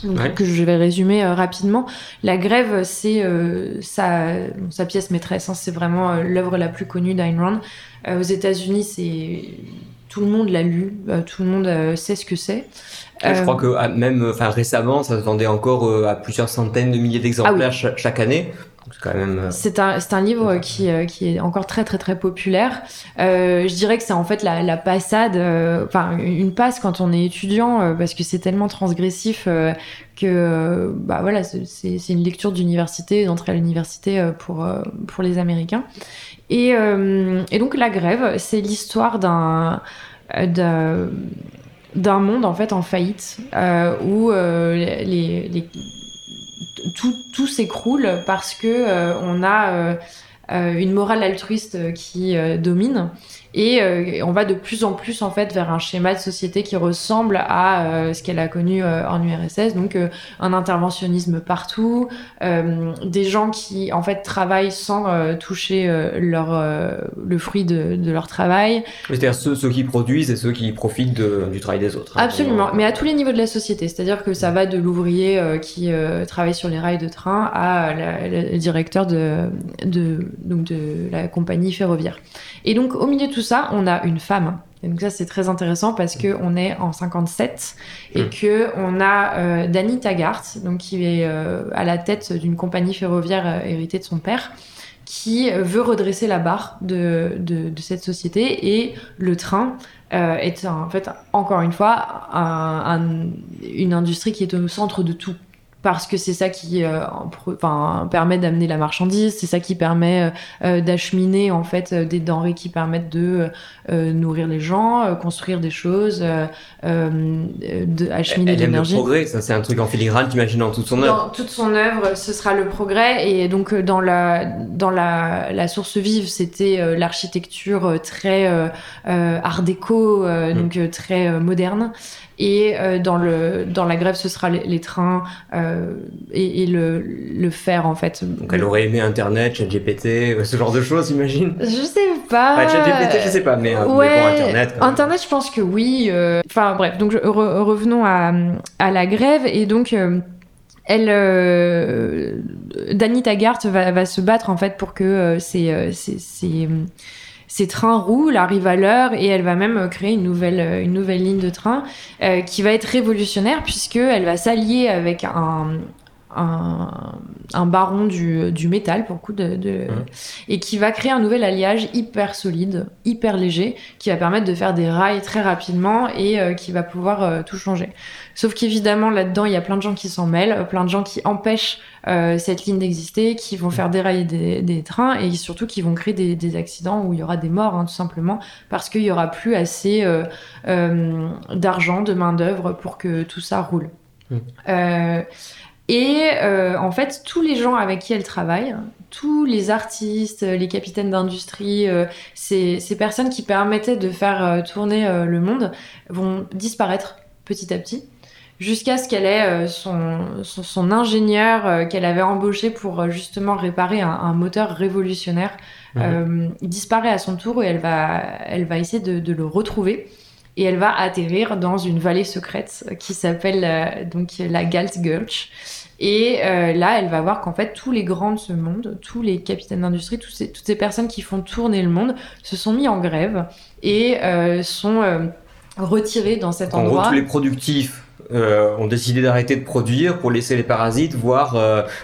Donc, ouais. que je vais résumer euh, rapidement. La grève, c'est euh, sa, sa, pièce maîtresse. Hein, c'est vraiment l'œuvre la plus connue d'Ayn Rand. aux États-Unis, c'est tout le monde l'a lu, euh, tout le monde euh, sait ce que c'est. je crois que ah, même, enfin récemment, ça se vendait encore euh, à plusieurs centaines de milliers d'exemplaires ah oui. chaque année. C'est un, un livre qui, qui est encore très très très populaire. Euh, je dirais que c'est en fait la, la passade, enfin euh, une passe quand on est étudiant euh, parce que c'est tellement transgressif que bah voilà c'est une lecture d'université, d'entrée à l'université pour pour les Américains. Et, et donc la grève, c'est l'histoire d'un d'un monde en fait en faillite où les, les tout, s'écroule parce que euh, on a euh, euh, une morale altruiste qui domine et euh, on va de plus en plus en fait vers un schéma de société qui ressemble à euh, ce qu'elle a connu euh, en URSS, donc un interventionnisme partout, des gens qui en fait travaillent sans toucher leur le fruit de, de leur travail. C'est-à-dire ceux, ceux, qui produisent et ceux qui profitent de, du travail des autres. Hein, Absolument, mais à tous les niveaux de la société, c'est-à-dire que ça va de l'ouvrier qui travaille sur les rails de train à la, le directeur de, de, donc de la compagnie ferroviaire. Et donc au milieu de tout ça, on a une femme. Et donc ça c'est très intéressant parce que on est en 57 et mmh. que on a euh, Danny Taggart, donc qui est euh, à la tête d'une compagnie ferroviaire euh, héritée de son père, qui veut redresser la barre de, de, de cette société et le train euh, est en fait encore une fois un, un, une industrie qui est au centre de tout parce que c'est ça qui euh, enfin, permet d'amener la marchandise, c'est ça qui permet euh, d'acheminer en fait euh, des denrées qui permettent de euh, nourrir les gens, euh, construire des choses, de, acheminer de l'énergie. le progrès, ça c'est un truc en filigrane, t'imagines dans toute son œuvre. Dans toute son œuvre, ce sera le progrès et donc dans la dans la, la source vive, c'était l'architecture très art déco, mmh. donc très moderne. Et euh, dans, le, dans la grève, ce sera les, les trains euh, et, et le, le, fer, en fait. Donc elle aurait aimé Internet, ChatGPT, <laughs> ce genre de choses, j'imagine Je sais pas. Ah, ChatGPT, je sais pas, mais, ouais, mais bon, Internet. Internet, je pense que oui. Euh... Enfin, bref, donc re, revenons à, à la grève. Et donc. Euh, elle, euh, Dany Taggart va, va, se battre en fait pour que euh, ces, ces, ces, ces, trains roulent, arrivent à l'heure, et elle va même créer une nouvelle, une nouvelle ligne de train euh, qui va être révolutionnaire puisque elle va s'allier avec un, un, un, baron du, du, métal pour coup de, de mmh. et qui va créer un nouvel alliage hyper solide, hyper léger, qui va permettre de faire des rails très rapidement et euh, qui va pouvoir euh, tout changer. Sauf qu'évidemment là-dedans il y a plein de gens qui s'en mêlent, plein de gens qui empêchent euh, cette ligne d'exister, qui vont faire dérailler des, des, trains et surtout qui vont créer des, des accidents où il y aura des morts hein, tout simplement parce qu'il y aura plus assez d'argent, de main d'œuvre pour que tout ça roule. Mmh. Et euh, en fait, tous les gens avec qui elle travaille, tous les artistes, les capitaines d'industrie, euh, ces, ces, personnes qui permettaient de faire euh, tourner le monde, vont disparaître petit à petit, jusqu'à ce qu'elle ait son, son, son, ingénieur qu'elle avait embauché pour justement réparer un, un moteur révolutionnaire, mmh. disparaît à son tour et elle va, elle va essayer de, de le retrouver et elle va atterrir dans une vallée secrète qui s'appelle euh, donc la Galt Gulch. Et euh, là, elle va voir qu'en fait, tous les grands de ce monde, tous les capitaines d'industrie, ces, toutes ces personnes qui font tourner le monde, se sont mis en grève et euh, sont euh, retirés dans cet en endroit. En gros, tous les productifs ont décidé d'arrêter de produire pour laisser les parasites voir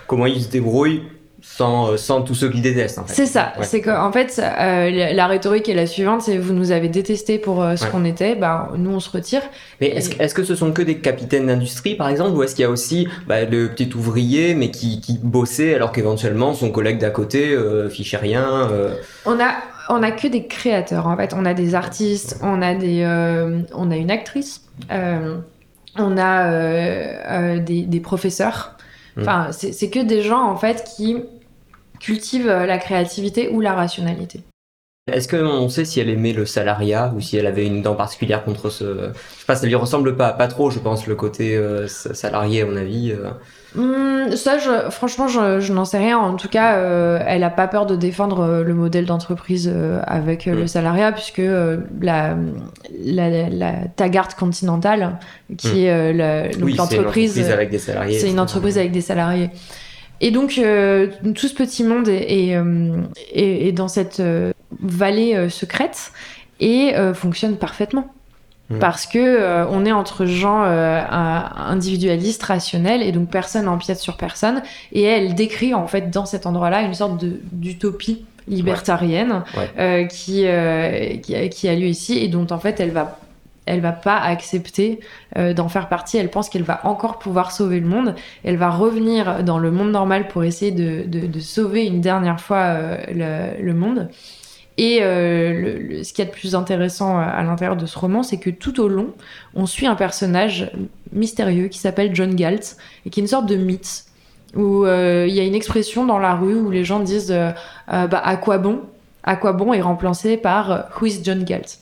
comment ils se débrouillent sans, sans tous ceux qui détestent. En fait. C'est ça. Ouais. C'est qu'en fait, euh, la rhétorique est la suivante c'est vous nous avez détesté pour euh, ce ouais. qu'on était, bah, nous on se retire. Mais est-ce est que ce sont que des capitaines d'industrie par exemple, ou est-ce qu'il y a aussi bah, le petit ouvrier mais qui, qui bossait alors qu'éventuellement son collègue d'à côté euh, fichait rien euh... On a on a que des créateurs en fait. On a des artistes, on a des, euh, on a une actrice, euh, on a des, des professeurs. Enfin, c'est que des gens en fait qui cultivent la créativité ou la rationalité. Est-ce qu'on sait si elle aimait le salariat ou si elle avait une dent particulière contre ce... Je sais pas, ça lui ressemble pas, pas trop, je pense, le côté euh, salarié, à mon avis. Euh... Mmh, ça, je, franchement, je, je n'en sais rien. En tout cas, euh, elle a pas peur de défendre euh, le modèle d'entreprise euh, avec mmh. le salariat, puisque la, la, Continental, qui mmh. est l'entreprise... Oui, avec des salariés. C'est une entreprise avec des salariés. Et donc, tout ce petit monde est, est, est, est dans cette vallée secrète et fonctionne parfaitement. Mmh. Parce que on est entre gens individualistes, rationnels, et donc personne n'empiète sur personne. Et elle décrit en fait dans cet endroit-là une sorte d'utopie libertarienne ouais. Ouais. Qui, qui, qui a lieu ici et dont en fait elle va elle va pas accepter euh, d'en faire partie. Elle pense qu'elle va encore pouvoir sauver le monde. Elle va revenir dans le monde normal pour essayer de, de, de sauver une dernière fois euh, le, le, monde. Et euh, ce qui est le plus intéressant à l'intérieur de ce roman, c'est que tout au long, on suit un personnage mystérieux qui s'appelle John Galt et qui est une sorte de mythe où euh, il y a une expression dans la rue où les gens disent euh, bah, à quoi bon? À quoi bon est remplacé par Who is John Galt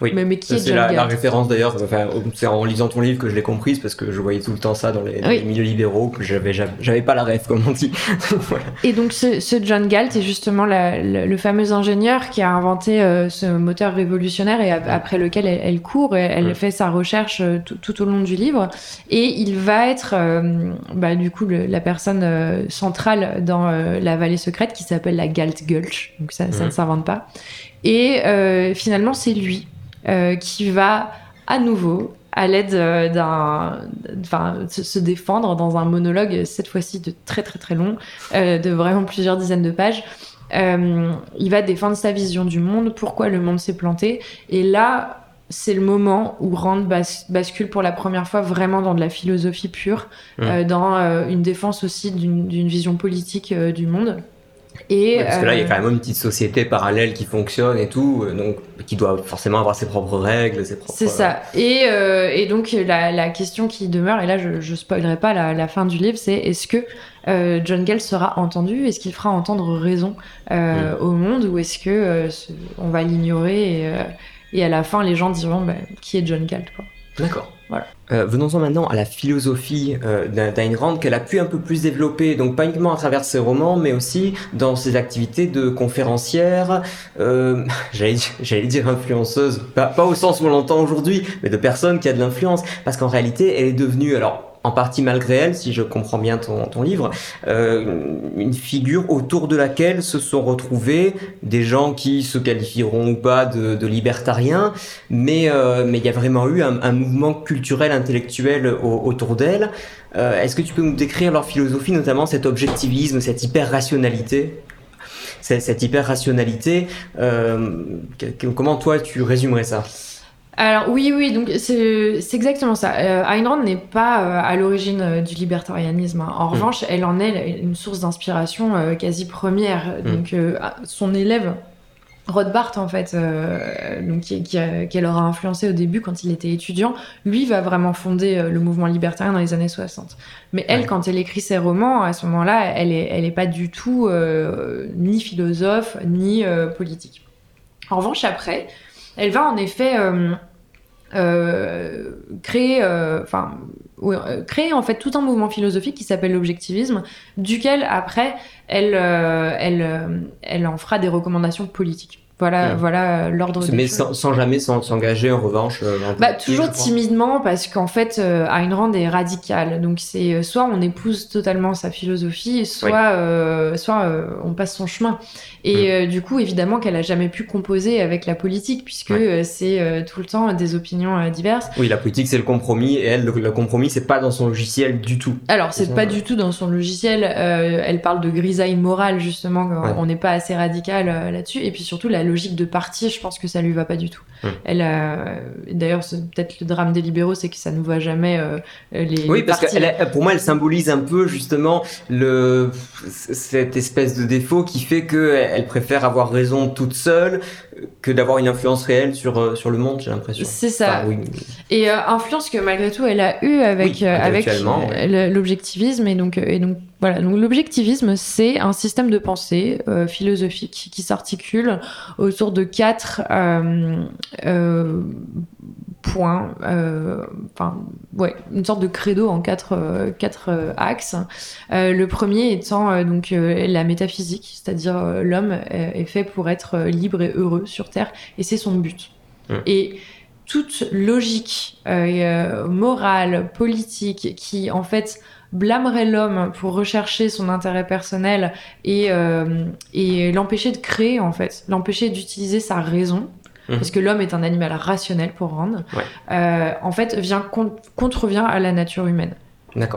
oui, mais, mais qui est c'est la, la, référence d'ailleurs. Enfin, c'est en lisant ton livre que je l'ai comprise parce que je voyais tout le temps ça dans les, dans oui. les milieux libéraux que j'avais j'avais pas la rêve comme on dit. <laughs> voilà. Et donc ce, ce, John Galt est justement la, la, le fameux ingénieur qui a inventé euh, ce moteur révolutionnaire et a, après lequel elle, elle court et elle fait sa recherche euh, tout au long du livre et il va être euh, bah, du coup le, la personne euh, centrale dans la vallée secrète qui s'appelle la Galt Gulch. Donc ça, ça ne s'invente pas. Et finalement c'est lui euh, qui va à nouveau à l'aide euh, d'un enfin se, défendre dans un monologue cette fois-ci de très très très long euh, de vraiment plusieurs dizaines de pages. Euh, il va défendre sa vision du monde pourquoi le monde s'est planté. Et là c'est le moment où Rand bas bascule pour la première fois vraiment dans de la philosophie pure euh, dans une défense aussi d'une vision politique du monde et ouais, parce que là, il y a quand même une petite société parallèle qui fonctionne et tout, donc qui doit forcément avoir ses propres règles, ses propres. C'est ça. Et, euh, et donc la, la, question qui demeure, et là je, je spoilerai pas la, la, fin du livre, c'est est-ce que euh, John Gale sera entendu? Est-ce qu'il fera entendre raison euh, mmh. au monde, ou est-ce que euh, on va l'ignorer et, euh, et, à la fin les gens diront bah, qui est John Gale D'accord. Voilà. Euh, Venons-en maintenant à la philosophie euh, d'Ayn qu'elle a pu un peu plus développer, donc pas uniquement à travers ses romans, mais aussi dans ses activités de conférencière, euh, <laughs> j'allais dire influenceuse, pas, pas au sens où on l'entend aujourd'hui, mais de personne qui a de l'influence, parce qu'en réalité, elle est devenue, alors en partie malgré elle, si je comprends bien ton, livre, une figure autour de laquelle se sont retrouvés des gens qui se qualifieront ou pas de, libertariens, mais mais il y a vraiment eu un, mouvement culturel, intellectuel autour d'elle. Est-ce que tu peux nous décrire leur philosophie, notamment cet objectivisme, cette hyper-rationalité? Cette, hyper-rationalité. Euh, comment toi tu résumerais ça? Alors oui, oui, donc c'est exactement ça. Euh, Ayn Rand n'est pas euh, à l'origine euh, du libertarianisme. Hein. En hmm. revanche, elle en est une source d'inspiration quasi première. Hmm. Donc son élève Rothbard, en fait, euh, donc, qui, qui, aura influencé au début quand il était étudiant, lui va vraiment fonder euh, le mouvement libertarien dans les années 60. Mais elle, quand elle écrit ses romans, à ce moment-là, elle est, elle est pas du tout euh, ni philosophe, ni politique. En revanche, après, elle va en effet créer, enfin, créer en fait tout un mouvement philosophique qui s'appelle l'objectivisme, duquel après elle en fera des recommandations politiques. Voilà, voilà euh, l'ordre des Mais sans, sans, jamais s'engager en revanche. Euh, bah, toujours timidement parce qu'en fait, euh, Ayn Rand est radicale. Donc c'est soit on épouse totalement sa philosophie, soit, soit on passe son chemin. Et mm. du coup, évidemment qu'elle a jamais pu composer avec la politique puisque c'est tout le temps des opinions diverses. Oui, la politique c'est le compromis et elle, le, compromis c'est pas dans son logiciel du tout. Alors c'est pas du tout dans son logiciel. elle parle de grisaille morale justement. On n'est pas assez radical là-dessus. Et puis surtout la logique de parti, je pense que ça lui va pas du tout. Elle a... D'ailleurs, peut-être le drame des libéraux, c'est que ça ne voit jamais euh, les. Oui, parce que pour moi, elle symbolise un peu justement le cette espèce de défaut qui fait que elle préfère avoir raison toute seule que d'avoir une influence réelle sur sur le monde. J'ai l'impression. C'est ça. Et euh, influence que malgré tout, elle a eu avec euh, avec l'objectivisme et donc et donc voilà, donc l'objectivisme, c'est un système de pensée euh, philosophique qui s'articule autour de quatre euh, euh, points, enfin, ouais, une sorte de credo en quatre, quatre axes. le premier étant donc la métaphysique, c'est-à-dire l'homme est fait pour être libre et heureux sur Terre, et c'est son but. Mmh. Et toute logique morale, politique, qui en fait blâmerait l'homme pour rechercher son intérêt personnel et, euh, et l'empêcher de créer en fait, l'empêcher d'utiliser sa raison, mhm. parce que l'homme est un animal rationnel pour rendre, euh, en fait vient contrevient à la nature humaine.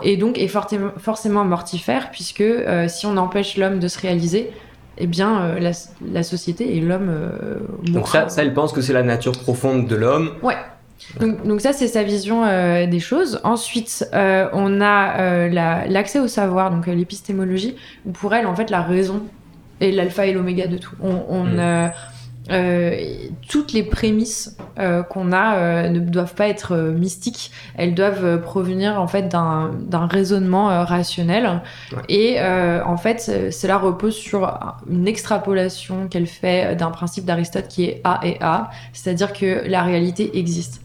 Et donc est forcément mortifère puisque euh, si on empêche l'homme de se réaliser, eh bien la, la, société et l'homme Donc ça, ça, elle pense que c'est la nature profonde de l'homme. Ouais. Donc, ça, c'est sa vision euh, des choses. Ensuite, euh, on a euh, l'accès au savoir, donc l'épistémologie, où pour elle, en fait, la raison est l'alpha et l'oméga de tout. On, mm. toutes les prémices qu'on a ne doivent pas être mystiques, elles doivent provenir en fait d'un raisonnement rationnel. Et en fait, cela repose sur une extrapolation qu'elle fait d'un principe d'Aristote qui est A et A, c'est-à-dire que la réalité existe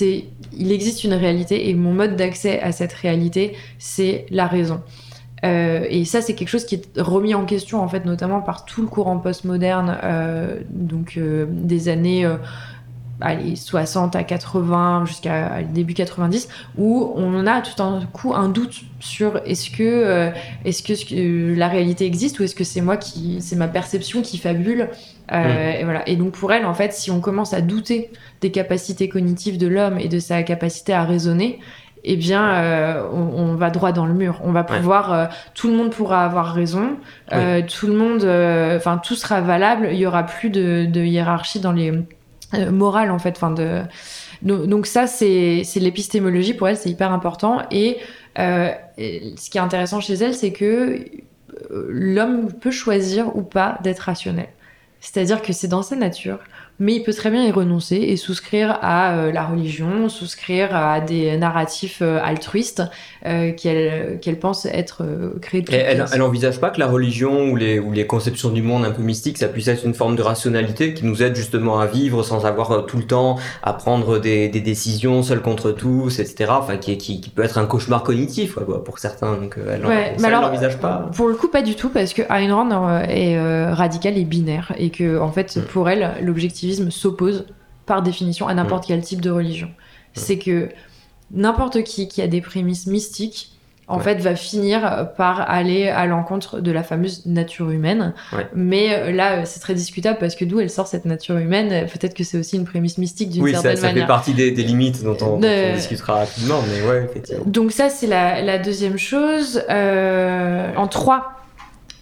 il existe une réalité et mon mode d'accès à cette réalité, c'est la raison. Euh, et ça, c'est quelque chose qui est remis en question, en fait, notamment par tout le courant postmoderne, euh, donc euh, des années allez, 60 à 80 jusqu'à début 90 où on a tout un coup un doute sur est-ce que euh, est-ce que, la réalité existe ou est-ce que c'est moi qui c'est ma perception qui fabule euh, mm. et voilà et donc pour elle en fait si on commence à douter des capacités cognitives de l'homme et de sa capacité à raisonner eh bien, euh, on, va droit dans le mur. On va pouvoir, tout le monde pourra avoir raison, tout le monde, enfin, tout sera valable. Il y aura plus de, de hiérarchie dans les euh, morale en fait. De donc, ça c'est l'épistémologie pour elle c'est hyper important et, euh, ce qui est intéressant chez elle c'est que euh, l'homme peut choisir ou pas d'être rationnel. C'est-à-dire que c'est dans sa nature mais il peut très bien y renoncer et souscrire à euh, la religion, souscrire à des narratifs euh, altruistes euh, qu'elle pense être créés. De elle, elle envisage pas que la religion ou les, ou les conceptions du monde un peu mystiques, ça puisse être une forme de rationalité qui nous aide justement à vivre sans avoir tout le temps à prendre des, des décisions seuls contre tous, etc. Enfin, qui, qui, qui, peut être un cauchemar cognitif quoi, pour certains. Donc elle, ouais, pas. Pour le coup, pas du tout parce que Ayn Rand est radical et binaire et que en fait, mm. pour elle, l'objectif s'oppose par définition à n'importe quel type de religion. C'est que n'importe qui qui a des prémices mystiques en fait, va finir par aller à l'encontre de la fameuse nature humaine. Mais euh, là, euh, c'est très discutable parce que d'où elle sort cette nature humaine? Peut-être que c'est aussi une prémisse mystique d'une certaine ça, manière. Oui, ça fait partie des, limites dont on, discutera rapidement, mais ouais, effectivement. Donc ça, c'est la, deuxième chose. Euh, en trois,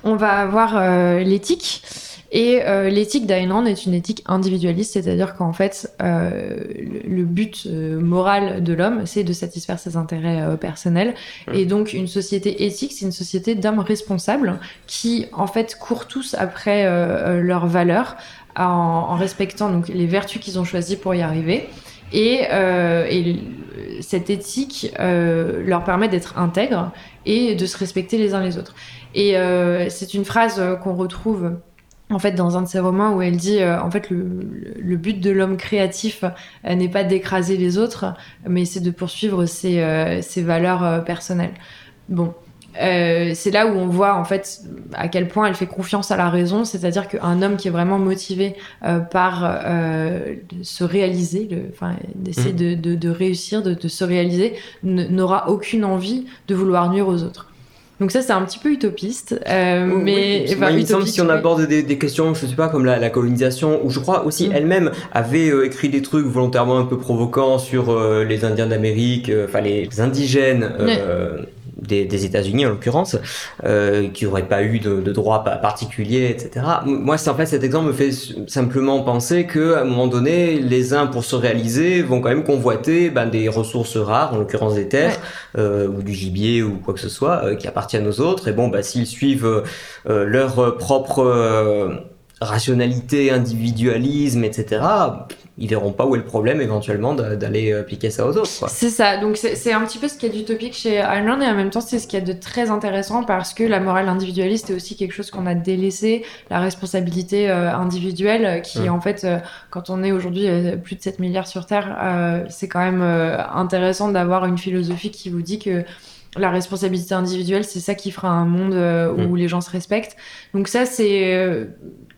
on va avoir l'éthique. Et euh, l'éthique d'Ayn Rand est une éthique individualiste, c'est-à-dire qu'en fait, euh, le, but euh, moral de l'homme, c'est de satisfaire ses intérêts personnels. Mmh. Et donc, une société éthique, c'est une société d'hommes responsables qui, en fait, courent tous après leurs valeurs en, en, respectant donc les vertus qu'ils ont choisies pour y arriver. Et, et cette éthique leur permet d'être intègres et de se respecter les uns les autres. Et c'est une phrase qu'on retrouve en fait dans un de ses romans où elle dit euh, en fait le, but de l'homme créatif euh, n'est pas d'écraser les autres mais c'est de poursuivre ses, euh, ses valeurs personnelles bon c'est là où on voit en fait à quel point elle fait confiance à la raison, c'est-à-dire qu'un homme qui est vraiment motivé par se réaliser, enfin d'essayer mmh. de, de, réussir, de, de se réaliser, n'aura aucune envie de vouloir nuire aux autres. Donc ça, c'est un petit peu utopiste. Euh, mais il me semble si on aborde des, des, questions, je sais pas, comme la, la colonisation, où je crois aussi mm. elle-même avait euh, écrit des trucs volontairement un peu provocants sur euh, les Indiens d'Amérique, euh, enfin les indigènes des, États-Unis en l'occurrence, euh, qui n'auraient pas eu de, de droit particulier, etc. Moi, en fait, cet exemple me fait simplement penser que à un moment donné, les uns pour se réaliser vont quand même convoiter ben, des ressources rares, en l'occurrence des terres euh, ou du gibier ou quoi que ce soit, euh, qui appartiennent aux autres. Et bon, ben, s'ils suivent euh, leur propre rationalité, individualisme, etc ils verront pas où est le problème éventuellement d'aller appliquer ça aux autres. C'est ça, donc c'est un petit peu ce qu'il y a d'utopique chez Ayn et en même temps c'est ce qu'il y a de très intéressant parce que la morale individualiste est aussi quelque chose qu'on a délaissé, la responsabilité euh, individuelle euh, qui en fait, euh, quand on est aujourd'hui plus de 7 milliards sur Terre, c'est quand même intéressant d'avoir une philosophie qui vous dit que la responsabilité individuelle, c'est ça qui fera un monde où mm. les gens se respectent. Donc ça, c'est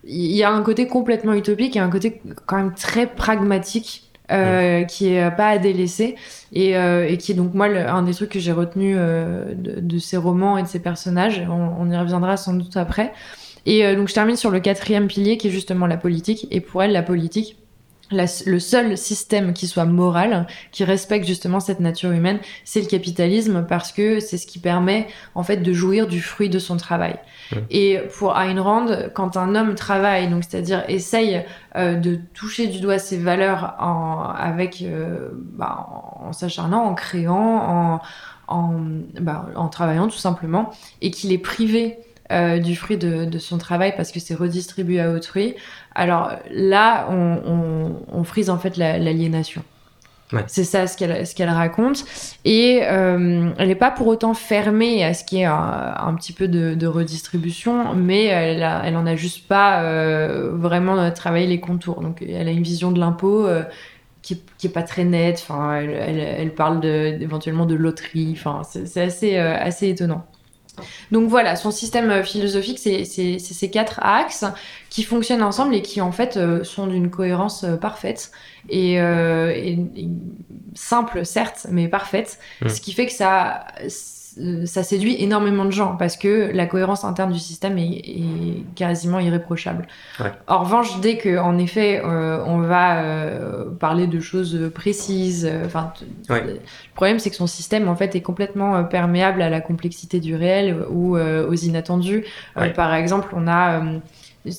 il y a un côté complètement utopique et un côté quand même très pragmatique euh, qui est pas à délaisser et, euh, et, qui est donc moi un des trucs que j'ai retenu euh, de, de, ces romans et de ces personnages. On, on y reviendra sans doute après. Et euh, donc je termine sur le quatrième pilier qui est justement la politique. Et pour elle, la politique, le seul système qui soit moral, qui respecte justement cette nature humaine, c'est le capitalisme parce que c'est ce qui permet en fait de jouir du fruit de son travail. Et pour Ayn Rand, quand un homme travaille, donc c'est-à-dire essaye euh, de toucher du doigt ses valeurs en, avec, euh, bah, en s'acharnant, en créant, en, en, bah, en travaillant tout simplement, et qu'il est privé euh, du fruit de, de, son travail parce que c'est redistribué à autrui, alors là, on, frise en fait l'aliénation. C'est ça ce qu'elle ce qu'elle raconte. Et euh, elle n'est pas pour autant fermée à ce qui est un, petit peu de, redistribution, mais elle, elle en a juste pas euh, vraiment travaillé les contours. Donc elle a une vision de l'impôt euh, qui, qui est pas très nette. Enfin, elle, elle, parle éventuellement de loterie. Enfin, c'est assez, assez étonnant. Donc voilà, son système euh, philosophique, c'est ces quatre axes qui fonctionnent ensemble et qui en fait euh, sont d'une cohérence euh, parfaite et, simple certes, mais parfaite. Mmh. Ce qui fait que ça ça séduit énormément de gens parce que la cohérence interne du système est, quasiment irréprochable. En revanche, dès que, en effet, euh, on va euh, parler de choses précises, enfin, le problème c'est que son système en fait est complètement perméable à la complexité du réel ou aux inattendus. par exemple, on a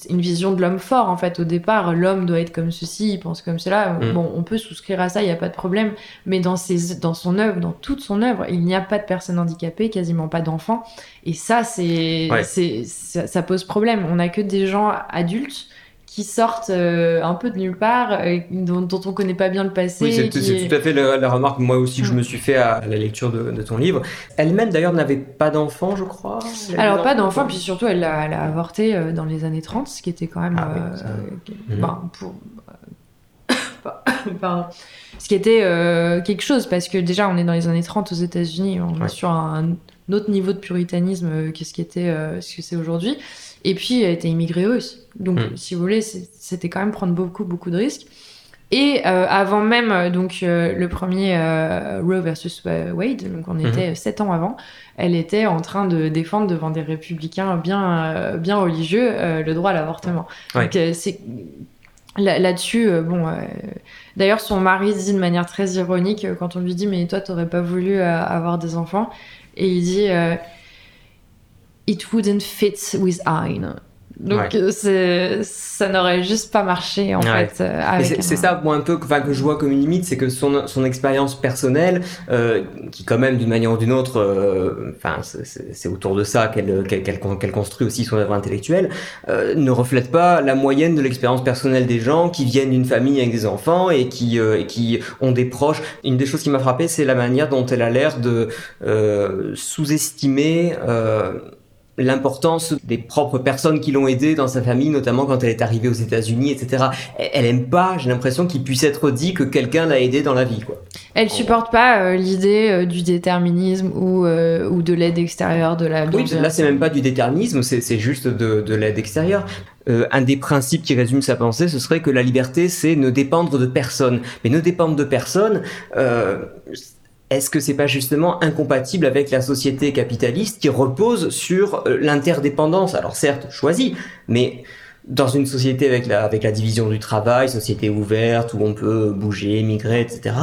une vision de l'homme fort en fait. Au départ l'homme doit être comme ceci il pense comme cela. Mm. bon on peut souscrire à ça il n'y a pas de problème. Mais dans ses dans son œuvre dans toute son œuvre il n'y a pas de personnes handicapées quasiment pas d'enfants. Et ça c'est c'est ça, ça, pose problème. On n'a que des gens adultes qui sortent euh, un peu de nulle part, euh, dont, dont, on connaît pas bien le passé. Oui, c'est tout à fait la, remarque, moi aussi, que je me suis fait à la lecture de, ton livre. Elle-même, d'ailleurs, n'avait pas d'enfant, je crois? Alors, pas d'enfant, puis surtout, elle a, elle a, avorté euh, dans les années 30, ce qui était quand même. Ah, oui, ben, pour. <coughs> <coughs> Pardon. Ce qui était quelque chose, parce que déjà, on est dans les années 30 aux États-Unis, on est sur un, autre niveau de puritanisme que ce qui était ce que c'est aujourd'hui. Et puis, elle était immigrée russe. Donc, mm. si vous voulez, c'était quand même prendre beaucoup, beaucoup de risques. Et avant même donc le premier Roe versus Wade, donc on était sept ans avant, elle était en train de défendre devant des républicains bien bien religieux le droit à l'avortement. Donc c'est Là-dessus, bon, d'ailleurs, son mari dit de manière très ironique quand on lui dit Mais toi, t'aurais pas voulu avoir des enfants? Et il dit It wouldn't fit with Ayn. Donc euh, ça n'aurait juste pas marché en fait. Euh, c'est ça moi un peu enfin, que je vois comme une limite, c'est que son, son expérience personnelle, euh, qui quand même d'une manière ou d'une autre, enfin c'est autour de ça qu'elle qu'elle construit aussi son œuvre intellectuelle, ne reflète pas la moyenne de l'expérience personnelle des gens qui viennent d'une famille avec des enfants et qui, et qui ont des proches. Une des choses qui m'a frappé, c'est la manière dont elle a l'air de sous-estimer l'importance des propres personnes qui l'ont aidée dans sa famille, notamment quand elle est arrivée aux États-Unis, etc. Elle aime pas, j'ai l'impression qu'il puisse être dit que quelqu'un l'a aidée dans la vie, quoi. Elle supporte pas euh, l'idée euh, du déterminisme ou, euh, ou de l'aide extérieure de la. Oui, là c'est même pas du déterminisme, c'est juste de, de l'aide extérieure. un des principes qui résume sa pensée, ce serait que la liberté, c'est ne dépendre de personne. Mais ne dépendre de personne, est-ce que c'est pas justement incompatible avec la société capitaliste qui repose sur euh, l'interdépendance? Alors certes, choisie, mais dans une société avec la, avec la division du travail, société ouverte où on peut bouger, migrer, etc.,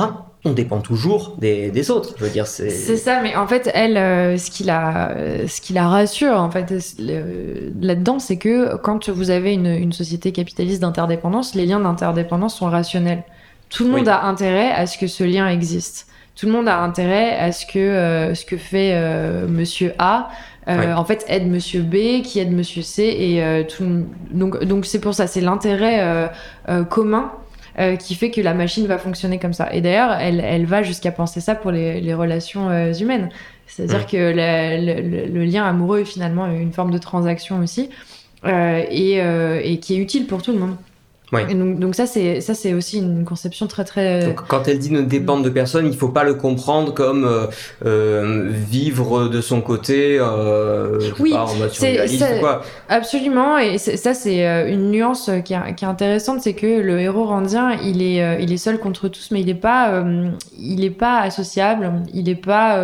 on dépend toujours des, des autres. Je veux dire, c'est. C'est ça, mais en fait, elle, euh, ce qui la, ce qui la rassure, en fait, là-dedans, c'est que quand vous avez une, une société capitaliste d'interdépendance, les liens d'interdépendance sont rationnels. Tout le monde a intérêt à ce que ce lien existe tout le monde a intérêt à ce que euh, ce que fait euh, Monsieur A euh, en fait aide Monsieur B qui aide Monsieur C et tout donc donc c'est pour ça c'est l'intérêt commun qui fait que la machine va fonctionner comme ça. Et d'ailleurs, elle, elle va jusqu'à penser ça pour les, les relations humaines. C'est-à-dire que le, lien amoureux est finalement une forme de transaction aussi, et, et, qui est utile pour tout le monde. Donc, donc, ça c'est ça c'est aussi une conception très très. Donc, quand elle dit ne dépendre de personne, il faut pas le comprendre comme euh, euh vivre de son côté, euh, oui, en mode quoi. Absolument, et ça c'est euh, une nuance qui est, qui est intéressante, c'est que le héros randien, il est euh, il est seul contre tous, mais il est pas il est pas associable, il est pas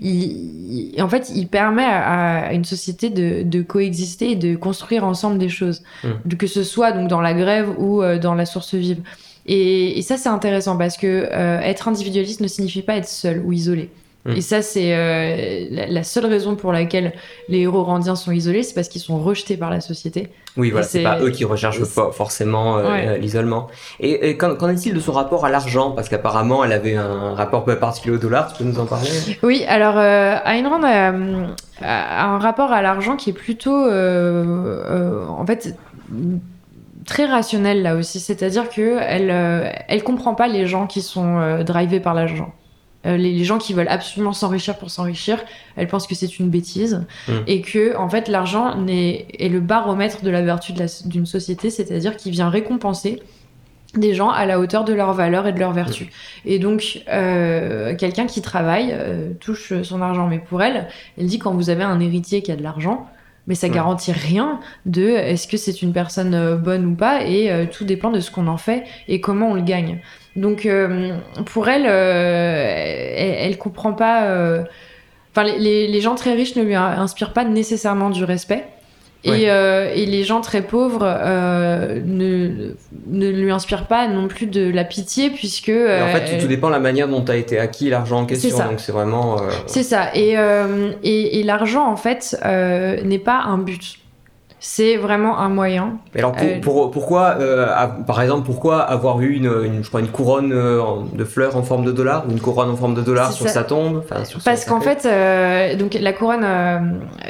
il, en fait il permet à, une société de, de coexister et de construire ensemble des choses, mmh. que ce soit donc dans la grève ou euh, dans la source vive. Et, ça, c'est intéressant parce que euh, être individualiste ne signifie pas être seul ou isolé. Mmh. Et ça, c'est euh, la, seule raison pour laquelle les héros randiens sont isolés, c'est parce qu'ils sont rejetés par la société. Oui, voilà, c'est pas eux qui recherchent forcément l'isolement. Et, qu'en est-il de son rapport à l'argent? Parce qu'apparemment, elle avait un rapport peu particulier au dollar, tu peux nous en parler? Oui, alors Ayn Rand a, a, un rapport à l'argent qui est plutôt, en fait, très rationnelle là aussi, c'est-à-dire que elle, euh, elle comprend pas les gens qui sont euh, drivés par l'argent. Euh, les, gens qui veulent absolument s'enrichir pour s'enrichir, elle pense que c'est une bêtise mmh. et que en fait l'argent est, le baromètre de la vertu d'une société, c'est-à-dire qu'il vient récompenser des gens à la hauteur de leurs valeurs et de leurs vertus. Mmh. Et donc, quelqu'un qui travaille touche son argent. Mais pour elle, elle dit quand vous avez un héritier qui a de l'argent, mais ça garantit rien de est-ce que c'est une personne euh, bonne ou pas et euh, tout dépend de ce qu'on en fait et comment on le gagne. Donc euh, pour elle, elle, comprend pas. Enfin, les, les, gens très riches ne lui inspirent pas nécessairement du respect. Et, euh, et, les gens très pauvres euh, ne, ne lui inspirent pas non plus de la pitié puisque en fait tout, dépend de la manière dont a été acquis l'argent en question donc c'est vraiment c'est ça. Et, et, et l'argent en fait n'est pas un but c'est vraiment un moyen. alors pour, euh, pourquoi, euh, par exemple, pourquoi avoir eu une, je crois, une couronne euh, de fleurs en forme de dollar ou une couronne en forme de dollar sur sa tombe Parce qu'en fait, donc la couronne,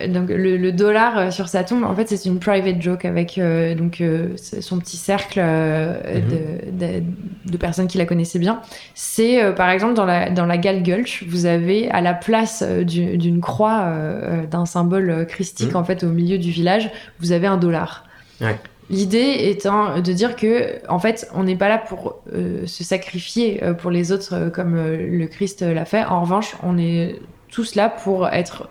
donc le, dollar sur sa tombe, en fait, c'est une private joke avec donc son petit cercle mhm. de, de, personnes qui la connaissaient bien. C'est par exemple dans la dans la Gal Gulch, vous avez à la place d'une croix d'un symbole christique mhm. en fait au milieu du village vous avez un dollar. L'idée étant de dire que, en fait, on n'est pas là pour euh, se sacrifier euh, pour les autres euh, comme le Christ l'a fait. En revanche, on est tous là pour être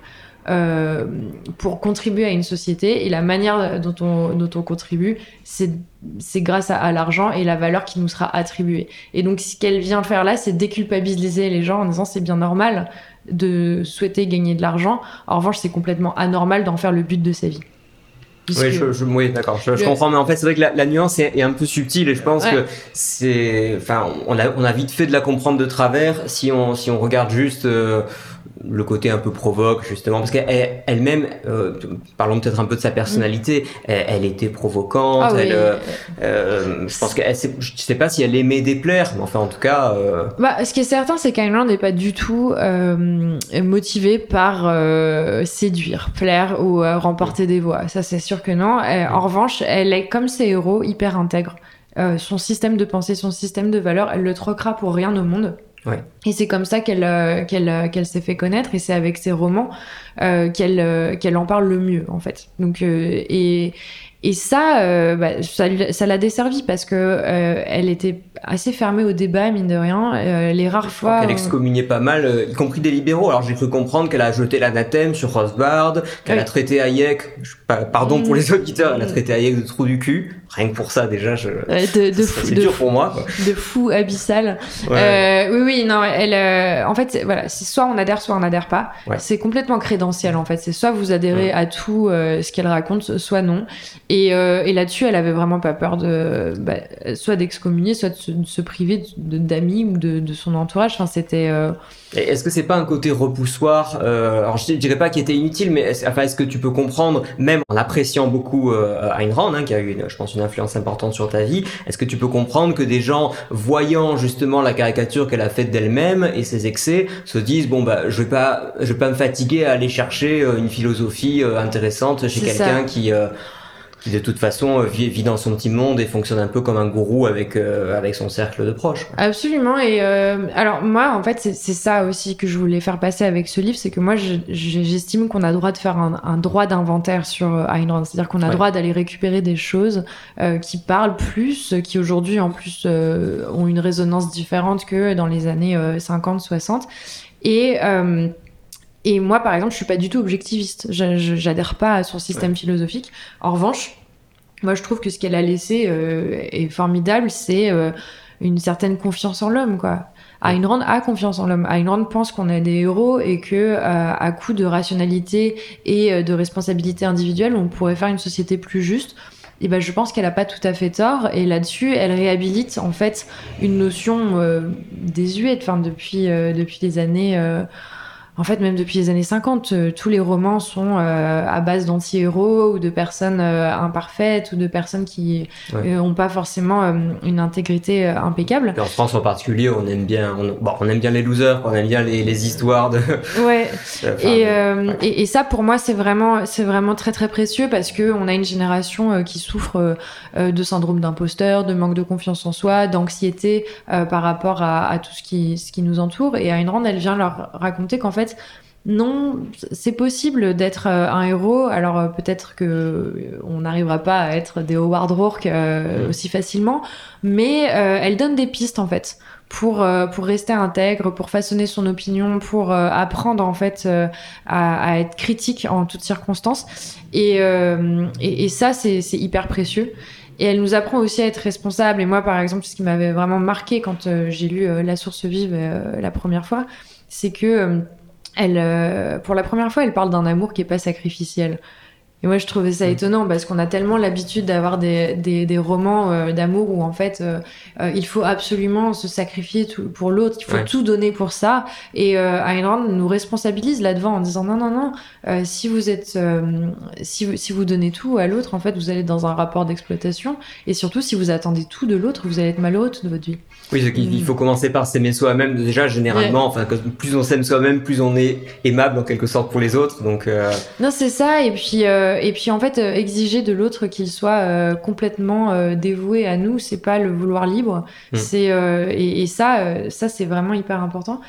pour contribuer à une société. Et la manière dont on, dont on contribue, c'est c'est grâce à, l'argent et la valeur qui nous sera attribuée. Et donc, ce qu'elle vient faire là, c'est déculpabiliser les gens en disant c'est bien normal de souhaiter gagner de l'argent. En revanche, c'est complètement anormal d'en faire le but de sa vie. Oui, je, oui d'accord, je, comprends, mais en fait, c'est vrai que la, nuance est, un peu subtile et je pense que c'est, enfin, on a, on a vite fait de la comprendre de travers si on, si on regarde juste euh, le côté un peu provoque justement parce qu'elle-même euh, parlons peut-être un peu de sa personnalité elle, était provocante ah elle, euh, euh, je pense que je sais pas si elle aimait déplaire mais enfin en tout cas bah, ce qui est certain c'est qu'Ayn n'est pas du tout motivée par séduire plaire ou remporter des voix. Ça c'est sûr que non. En revanche elle est comme ses héros hyper intègre. Son système de pensée son système de valeurs elle le troquera pour rien au monde et c'est comme ça qu'elle euh, qu'elle euh, qu'elle s'est fait connaître et c'est avec ses romans euh, qu'elle qu'elle en parle le mieux en fait. Donc et et ça, bah, ça, l'a desservi parce que elle était assez fermée au débat, mine de rien. Les rares fois. Elle excommuniait pas mal, y compris des libéraux. Alors j'ai cru comprendre qu'elle a jeté l'anathème sur Rothbard, qu'elle a traité Hayek, pardon pour les auditeurs, elle a traité Hayek de trou du cul. Rien que pour ça, déjà, je... de, de c'est dur pour moi. De fou abyssal. oui, oui, non, elle. en fait, voilà, c'est soit on adhère, soit on n'adhère pas. C'est complètement crédentiel, en fait. C'est soit vous adhérez à tout ce qu'elle raconte, soit non. Et, euh, et là-dessus, elle avait vraiment pas peur de, bah, soit d'excommunier, soit de se, priver d'amis ou de, de, son entourage. Enfin, c'était. Euh, est-ce que c'est pas un côté repoussoir euh, Alors, je dirais pas qu'il était inutile, mais est-ce, enfin, est-ce que tu peux comprendre, même en appréciant beaucoup euh, Ayn Rand, hein, qui a eu, une, je pense, une influence importante sur ta vie, est-ce que tu peux comprendre que des gens, voyant justement la caricature qu'elle a faite d'elle-même et ses excès, se disent bon bah, je vais pas, je vais pas me fatiguer à aller chercher une philosophie intéressante chez quelqu'un qui qui de toute façon euh, vit, vit, dans son petit monde et fonctionne un peu comme un gourou avec euh, avec son cercle de proches. Absolument. Et euh, alors moi, en fait, c'est ça aussi que je voulais faire passer avec ce livre, c'est que moi, j'estime qu'on a droit de faire un, un droit d'inventaire sur Ayn Rand, c'est-à-dire qu'on a droit d'aller récupérer des choses qui parlent plus, qui aujourd'hui en plus ont une résonance différente que dans les années 50, 60. Et et moi, par exemple, je suis pas du tout objectiviste. J'adhère pas à son système philosophique. En revanche, moi, je trouve que ce qu'elle a laissé euh, est formidable. C'est euh, une certaine confiance en l'homme, quoi. Ayn Rand a confiance en l'homme. Ayn Rand pense qu'on est des héros et que euh, à coup de rationalité et de responsabilité individuelle, on pourrait faire une société plus juste. Et ben, je pense qu'elle a pas tout à fait tort. Et là-dessus, elle réhabilite en fait une notion désuète. Enfin, depuis depuis les années en fait, même depuis les années 50, euh, tous les romans sont euh, à base d'anti-héros ou de personnes euh, imparfaites ou de personnes qui n'ont pas forcément une intégrité impeccable. en France en particulier, on aime bien, on, bon, on aime bien les losers, on aime bien les, les histoires de. <laughs> Ouais. et, et, et, ça, pour moi, c'est vraiment, c'est vraiment très très précieux parce que on a une génération qui souffre de syndrome d'imposteur, de manque de confiance en soi, d'anxiété par rapport à, à, tout ce qui, ce qui nous entoure. Et Ayn Rand, elle vient leur raconter qu'en fait non, c'est possible d'être euh, un héros. Alors euh, peut-être que euh, on n'arrivera pas à être des Howard Rourke mm. aussi facilement, mais elle donne des pistes en fait pour pour rester intègre, pour façonner son opinion, pour apprendre en fait à, être critique en toutes circonstances. Et, et, ça c'est hyper précieux. Et elle nous apprend aussi à être responsable. Et moi, par exemple, ce qui m'avait vraiment marqué quand j'ai lu La Source Vive la première fois, c'est que euh, pour la première fois, elle parle d'un amour qui est pas sacrificiel. Et moi, je trouvais ça mm. étonnant parce qu'on a tellement l'habitude d'avoir des, des, des, romans euh, d'amour où en fait, euh, euh, il faut absolument se sacrifier tout, pour l'autre, il faut tout donner pour ça. Et Ayn Rand nous responsabilise là-devant en disant non, non, non, si vous êtes, si, si vous donnez tout à l'autre, en fait, vous allez dans un rapport d'exploitation. Et surtout, si vous attendez tout de l'autre, vous allez être malheureux toute votre vie. Oui, il faut commencer par s'aimer soi-même. Déjà, généralement, enfin, plus on s'aime soi-même, plus on est aimable en quelque sorte pour les autres. Donc. Non, c'est ça. Et puis. Euh, et puis en fait, euh, exiger de l'autre qu'il soit euh, complètement dévoué à nous, c'est pas le vouloir libre. Mm. C'est et, ça, ça c'est vraiment hyper important.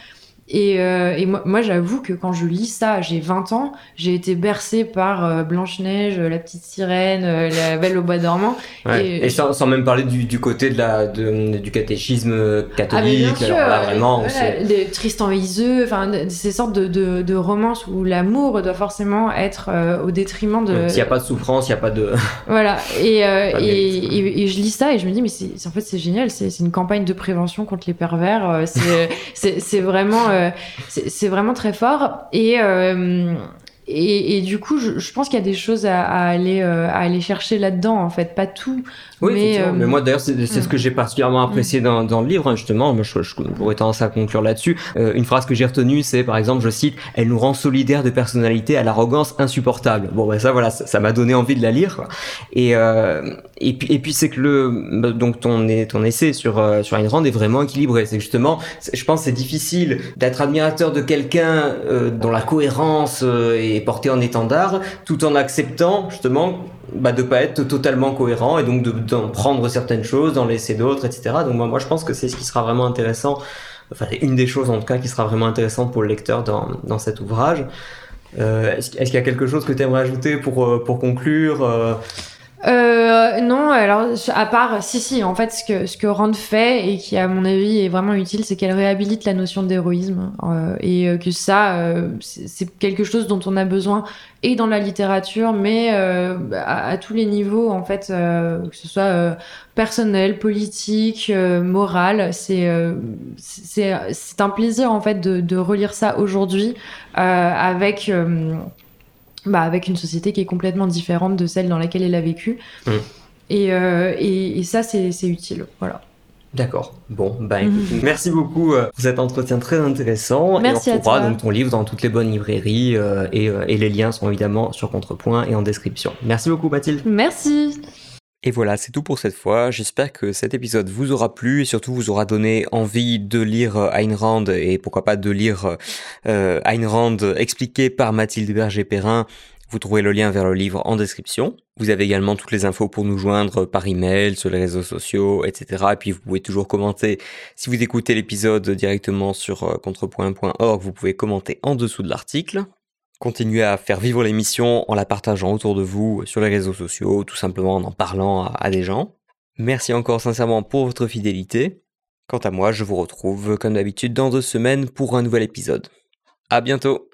Et, euh, et moi, moi j'avoue que quand je lis ça, j'ai 20 ans, j'ai été bercée par euh, Blanche-Neige, la petite sirène, euh, la belle au bois dormant. Ouais. Et- Et, sans, sans même parler du, du côté de la, de- du catéchisme Ah, catholique. bien sûr, alors là, vraiment, voilà, des Tristan Iseux, ces sortes de, de, de romances où l'amour doit forcément être euh, au détriment de. s'il n'y a pas de souffrance, il n'y a pas de. <laughs> Voilà, et, euh, Pas je lis ça et je me dis, mais c'est en fait c'est génial, c'est une campagne de prévention contre les pervers, euh, c'est <laughs> vraiment, euh, c'est vraiment très fort. Et, euh, du coup, je, pense qu'il y a des choses aller, euh, à aller chercher là-dedans, en fait, pas tout. Oui, mais, euh, mais moi d'ailleurs, c'est c'est ce mm. que j'ai particulièrement apprécié dans, dans le livre, hein, justement. Moi, je, je, j'aurais tendance à conclure là-dessus. Euh, une phrase que j'ai retenue, c'est par exemple, je cite, Elle nous rend solidaires de personnalité à l'arrogance insupportable. Bon, ben ça, voilà, ça ça m'a donné envie de la lire. quoi. Et, euh, et puis, et puis c'est que le, donc ton, ton essai sur, euh, sur Ayn Rand est vraiment équilibré. C'est que justement, c'est- je pense c'est difficile d'être admirateur de quelqu'un euh, dont la cohérence euh, est portée en étendard, tout en acceptant justement bah, de pas être totalement cohérent et donc de- d'en prendre certaines choses, d'en laisser d'autres, etc. Donc moi, moi je pense que c'est ce qui sera vraiment intéressant, enfin une des choses en tout cas qui sera vraiment intéressante pour le lecteur dans, dans cet ouvrage. Euh, Est-ce qu'il y a quelque chose que tu aimerais ajouter pour, euh, pour conclure euh, non, alors à part, si si, en fait, ce que ce que Rand fait et qui à mon avis est vraiment utile, c'est qu'elle réhabilite la notion d'héroïsme euh, et euh, que ça, euh, c'est quelque chose dont on a besoin et dans la littérature, mais à, tous les niveaux en fait, que ce soit personnel, politique, moral, c'est c'est un plaisir en fait de, de relire ça aujourd'hui avec bah, avec une société qui est complètement différente de celle dans laquelle elle a vécu. Mm. Et, euh, et, et ça, c'est utile. Voilà. D'accord. Bon, bah écoute, merci beaucoup euh, pour cet entretien très intéressant. Merci et on retrouvera toi. donc ton livre dans toutes les bonnes librairies euh, et, et les liens sont évidemment sur Contrepoint et en description. Merci beaucoup Mathilde. Merci. Et voilà, c'est tout pour cette fois. J'espère que cet épisode vous aura plu et surtout vous aura donné envie de lire euh, Ayn Rand et pourquoi pas de lire euh, Ayn Rand expliqué par Mathilde Berger-Perrin. Vous trouverez le lien vers le livre en description. Vous avez également toutes les infos pour nous joindre par email, sur les réseaux sociaux, etc. Et puis vous pouvez toujours commenter. Si vous écoutez l'épisode directement sur euh, contrepoint.org, vous pouvez commenter en dessous de l'article. Continuez à faire vivre l'émission en la partageant autour de vous sur les réseaux sociaux, tout simplement en en parlant à, des gens. Merci encore sincèrement pour votre fidélité. Quant à moi, je vous retrouve comme d'habitude dans deux semaines pour un nouvel épisode. À bientôt!